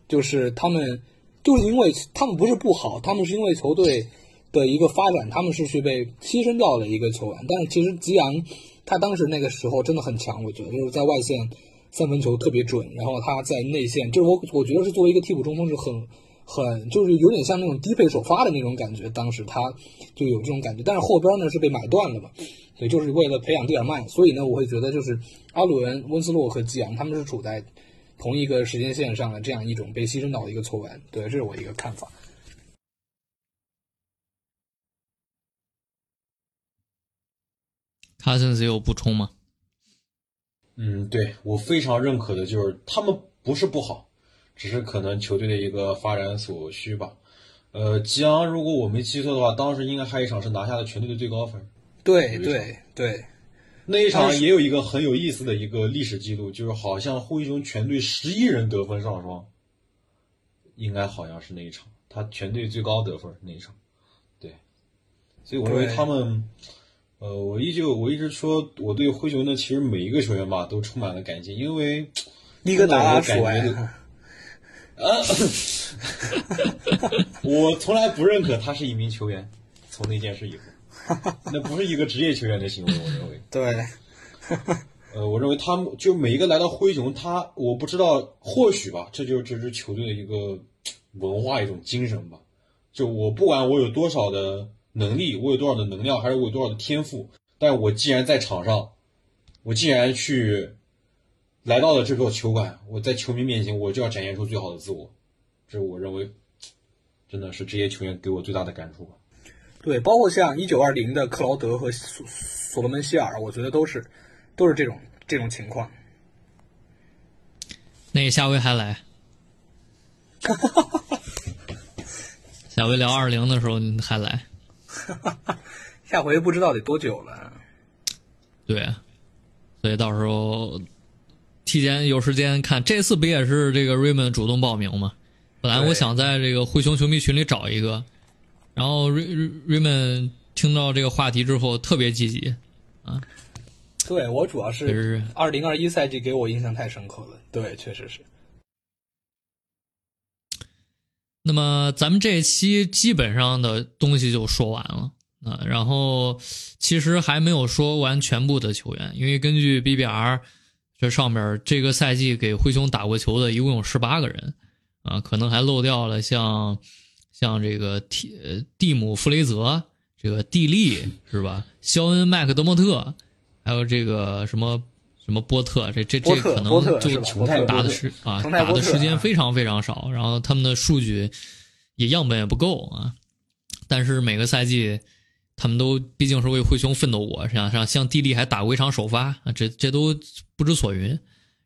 就是他们就是因为他们不是不好，他们是因为球队的一个发展，他们是去被牺牲掉了一个球员。但是其实吉昂他当时那个时候真的很强，我觉得就是在外线三分球特别准，然后他在内线，就是我我觉得是作为一个替补中锋是很很就是有点像那种低配首发的那种感觉，当时他就有这种感觉。但是后边呢是被买断了嘛，对，就是为了培养蒂尔曼，所以呢我会觉得就是阿伦、温斯洛和基昂他们是处在同一个时间线上的这样一种被牺牲到的一个球员，对，这是我一个看法。卡森斯有补充吗？嗯，对我非常认可的就是他们不是不好，只是可能球队的一个发展所需吧。呃，吉昂如果我没记错的话，当时应该还有一场是拿下了全队的最高分。对对对，那一场也有一个很有意思的一个历史记录，就是好像灰熊全队十一人得分上双，应该好像是那一场，他全队最高得分那一场。对，所以我认为他们，呃，我依旧我一直说我对灰熊的其实每一个球员吧都充满了感激，因为伊戈达拉真的我感觉帅，我从来不认可他是一名球员。从那件事以后，那不是一个职业球员的行为，我认为。对，呃，我认为他们就每一个来到灰熊，他我不知道，或许吧，这就是这支球队的一个文化一种精神吧。就我不管我有多少的能力，我有多少的能量，还是我有多少的天赋，但我既然在场上，我既然去来到了这座球馆，我在球迷面前我就要展现出最好的自我，这是我认为真的是这些球员给我最大的感触吧。对，包括像一九二零的克劳德和所所罗门希尔，我觉得都是都是这种这种情况。那下回还来。下回聊二零的时候你还来，下回不知道得多久了。对，所以到时候提前有时间看。这次不也是这个 Raymond 主动报名吗？本来我想在这个灰熊球迷群里找一个，然后 Ray Raymond 听到这个话题之后特别积极啊，对我主要是二零二一赛季给我印象太深刻了。对，确实是。那么咱们这一期基本上的东西就说完了啊，然后其实还没有说完全部的球员，因为根据 BBR 这上面这个赛季给灰熊打过球的一共有十八个人啊，可能还漏掉了像像这个蒂呃蒂姆弗雷泽、这个蒂利是吧？肖恩麦克德莫特，还有这个什么什么波特，这这这可能就打的时啊打的时间啊非常非常少，然后他们的数据也样本也不够啊。但是每个赛季，他们都毕竟是为灰熊奋斗过，像像像蒂利还打过一场首发啊，这这都不知所云。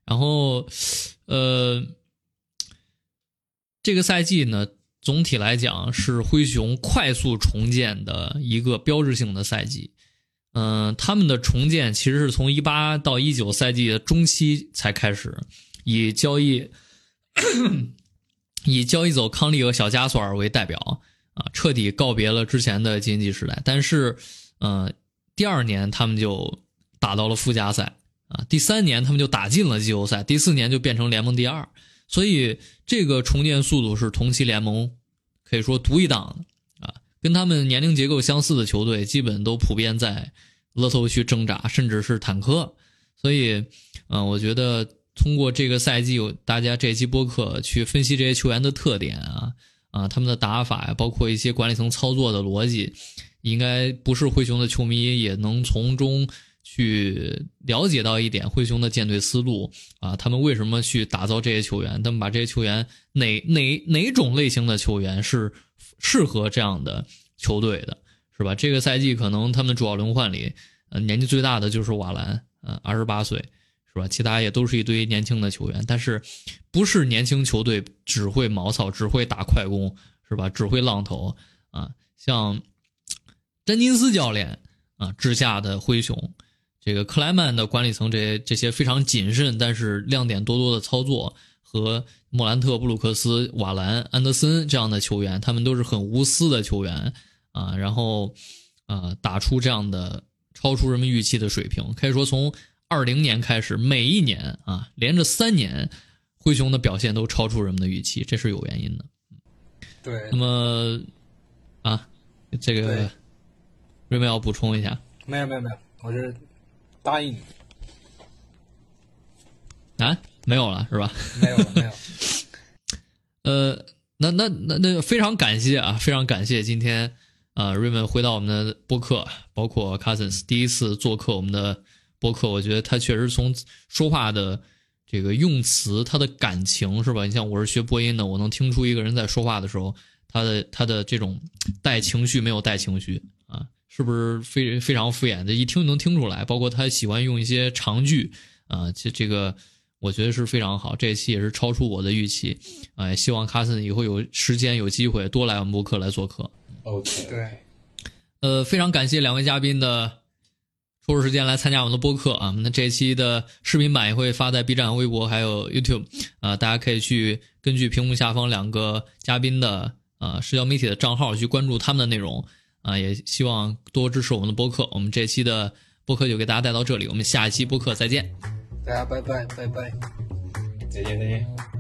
然后，呃，这个赛季呢，总体来讲是灰熊快速重建的一个标志性的赛季。嗯、他们的重建其实是从一八到一九赛季的中期才开始，以交易 以交易走康利和小加索尔为代表啊，彻底告别了之前的经济时代。但是，呃，第二年他们就打到了附加赛啊，第三年他们就打进了季后赛，第四年就变成联盟第二。所以这个重建速度是同期联盟可以说独一档的啊，跟他们年龄结构相似的球队基本都普遍在勒头区挣扎，甚至是坦克。所以，嗯、我觉得通过这个赛季，有大家这期播客去分析这些球员的特点啊啊，他们的打法呀，包括一些管理层操作的逻辑，应该不是灰熊的球迷也能从中去了解到一点灰熊的建队思路啊，他们为什么去打造这些球员？他们把这些球员哪哪哪种类型的球员是适合这样的球队的，是吧？这个赛季可能他们主要轮换里，呃，年纪最大的就是瓦兰，呃，二十八岁，是吧？其他也都是一堆年轻的球员，但是不是年轻球队只会毛草，只会打快攻，是吧？只会浪投啊，像詹金斯教练啊治下的灰熊。这个克莱曼的管理层，这些这些非常谨慎，但是亮点多多的操作，和莫兰特、布鲁克斯、瓦兰、安德森这样的球员，他们都是很无私的球员啊。然后，呃，打出这样的超出人们预期的水平。可以说，从二零年开始，每一年啊，连着三年，灰熊的表现都超出人们的预期，这是有原因的。对。那么，啊，这个瑞梅要补充一下？没有，没有，没有，我是。答应你啊？没有了是吧？没有了，没有。呃，那那那那非常感谢啊，非常感谢今天啊，瑞文回到我们的播客，包括 Cousins 第一次做客我们的播客，我觉得他确实从说话的这个用词，他的感情是吧？你像我是学播音的，我能听出一个人在说话的时候，他的他的这种带情绪没有带情绪啊。是不是非非常敷衍的？一听就能听出来。包括他喜欢用一些长句啊，这这个我觉得是非常好。这一期也是超出我的预期，哎，希望卡森以后有时间有机会多来我们播客来做客。OK，对，呃，非常感谢两位嘉宾的抽出时间来参加我们的播客啊。那这一期的视频版也会发在 B 站、微博还有 YouTube 啊，大家可以去根据屏幕下方两个嘉宾的啊社交媒体的账号去关注他们的内容。啊，也希望多支持我们的播客。我们这期的播客就给大家带到这里，我们下一期播客再见。大家拜拜拜拜，再见再见。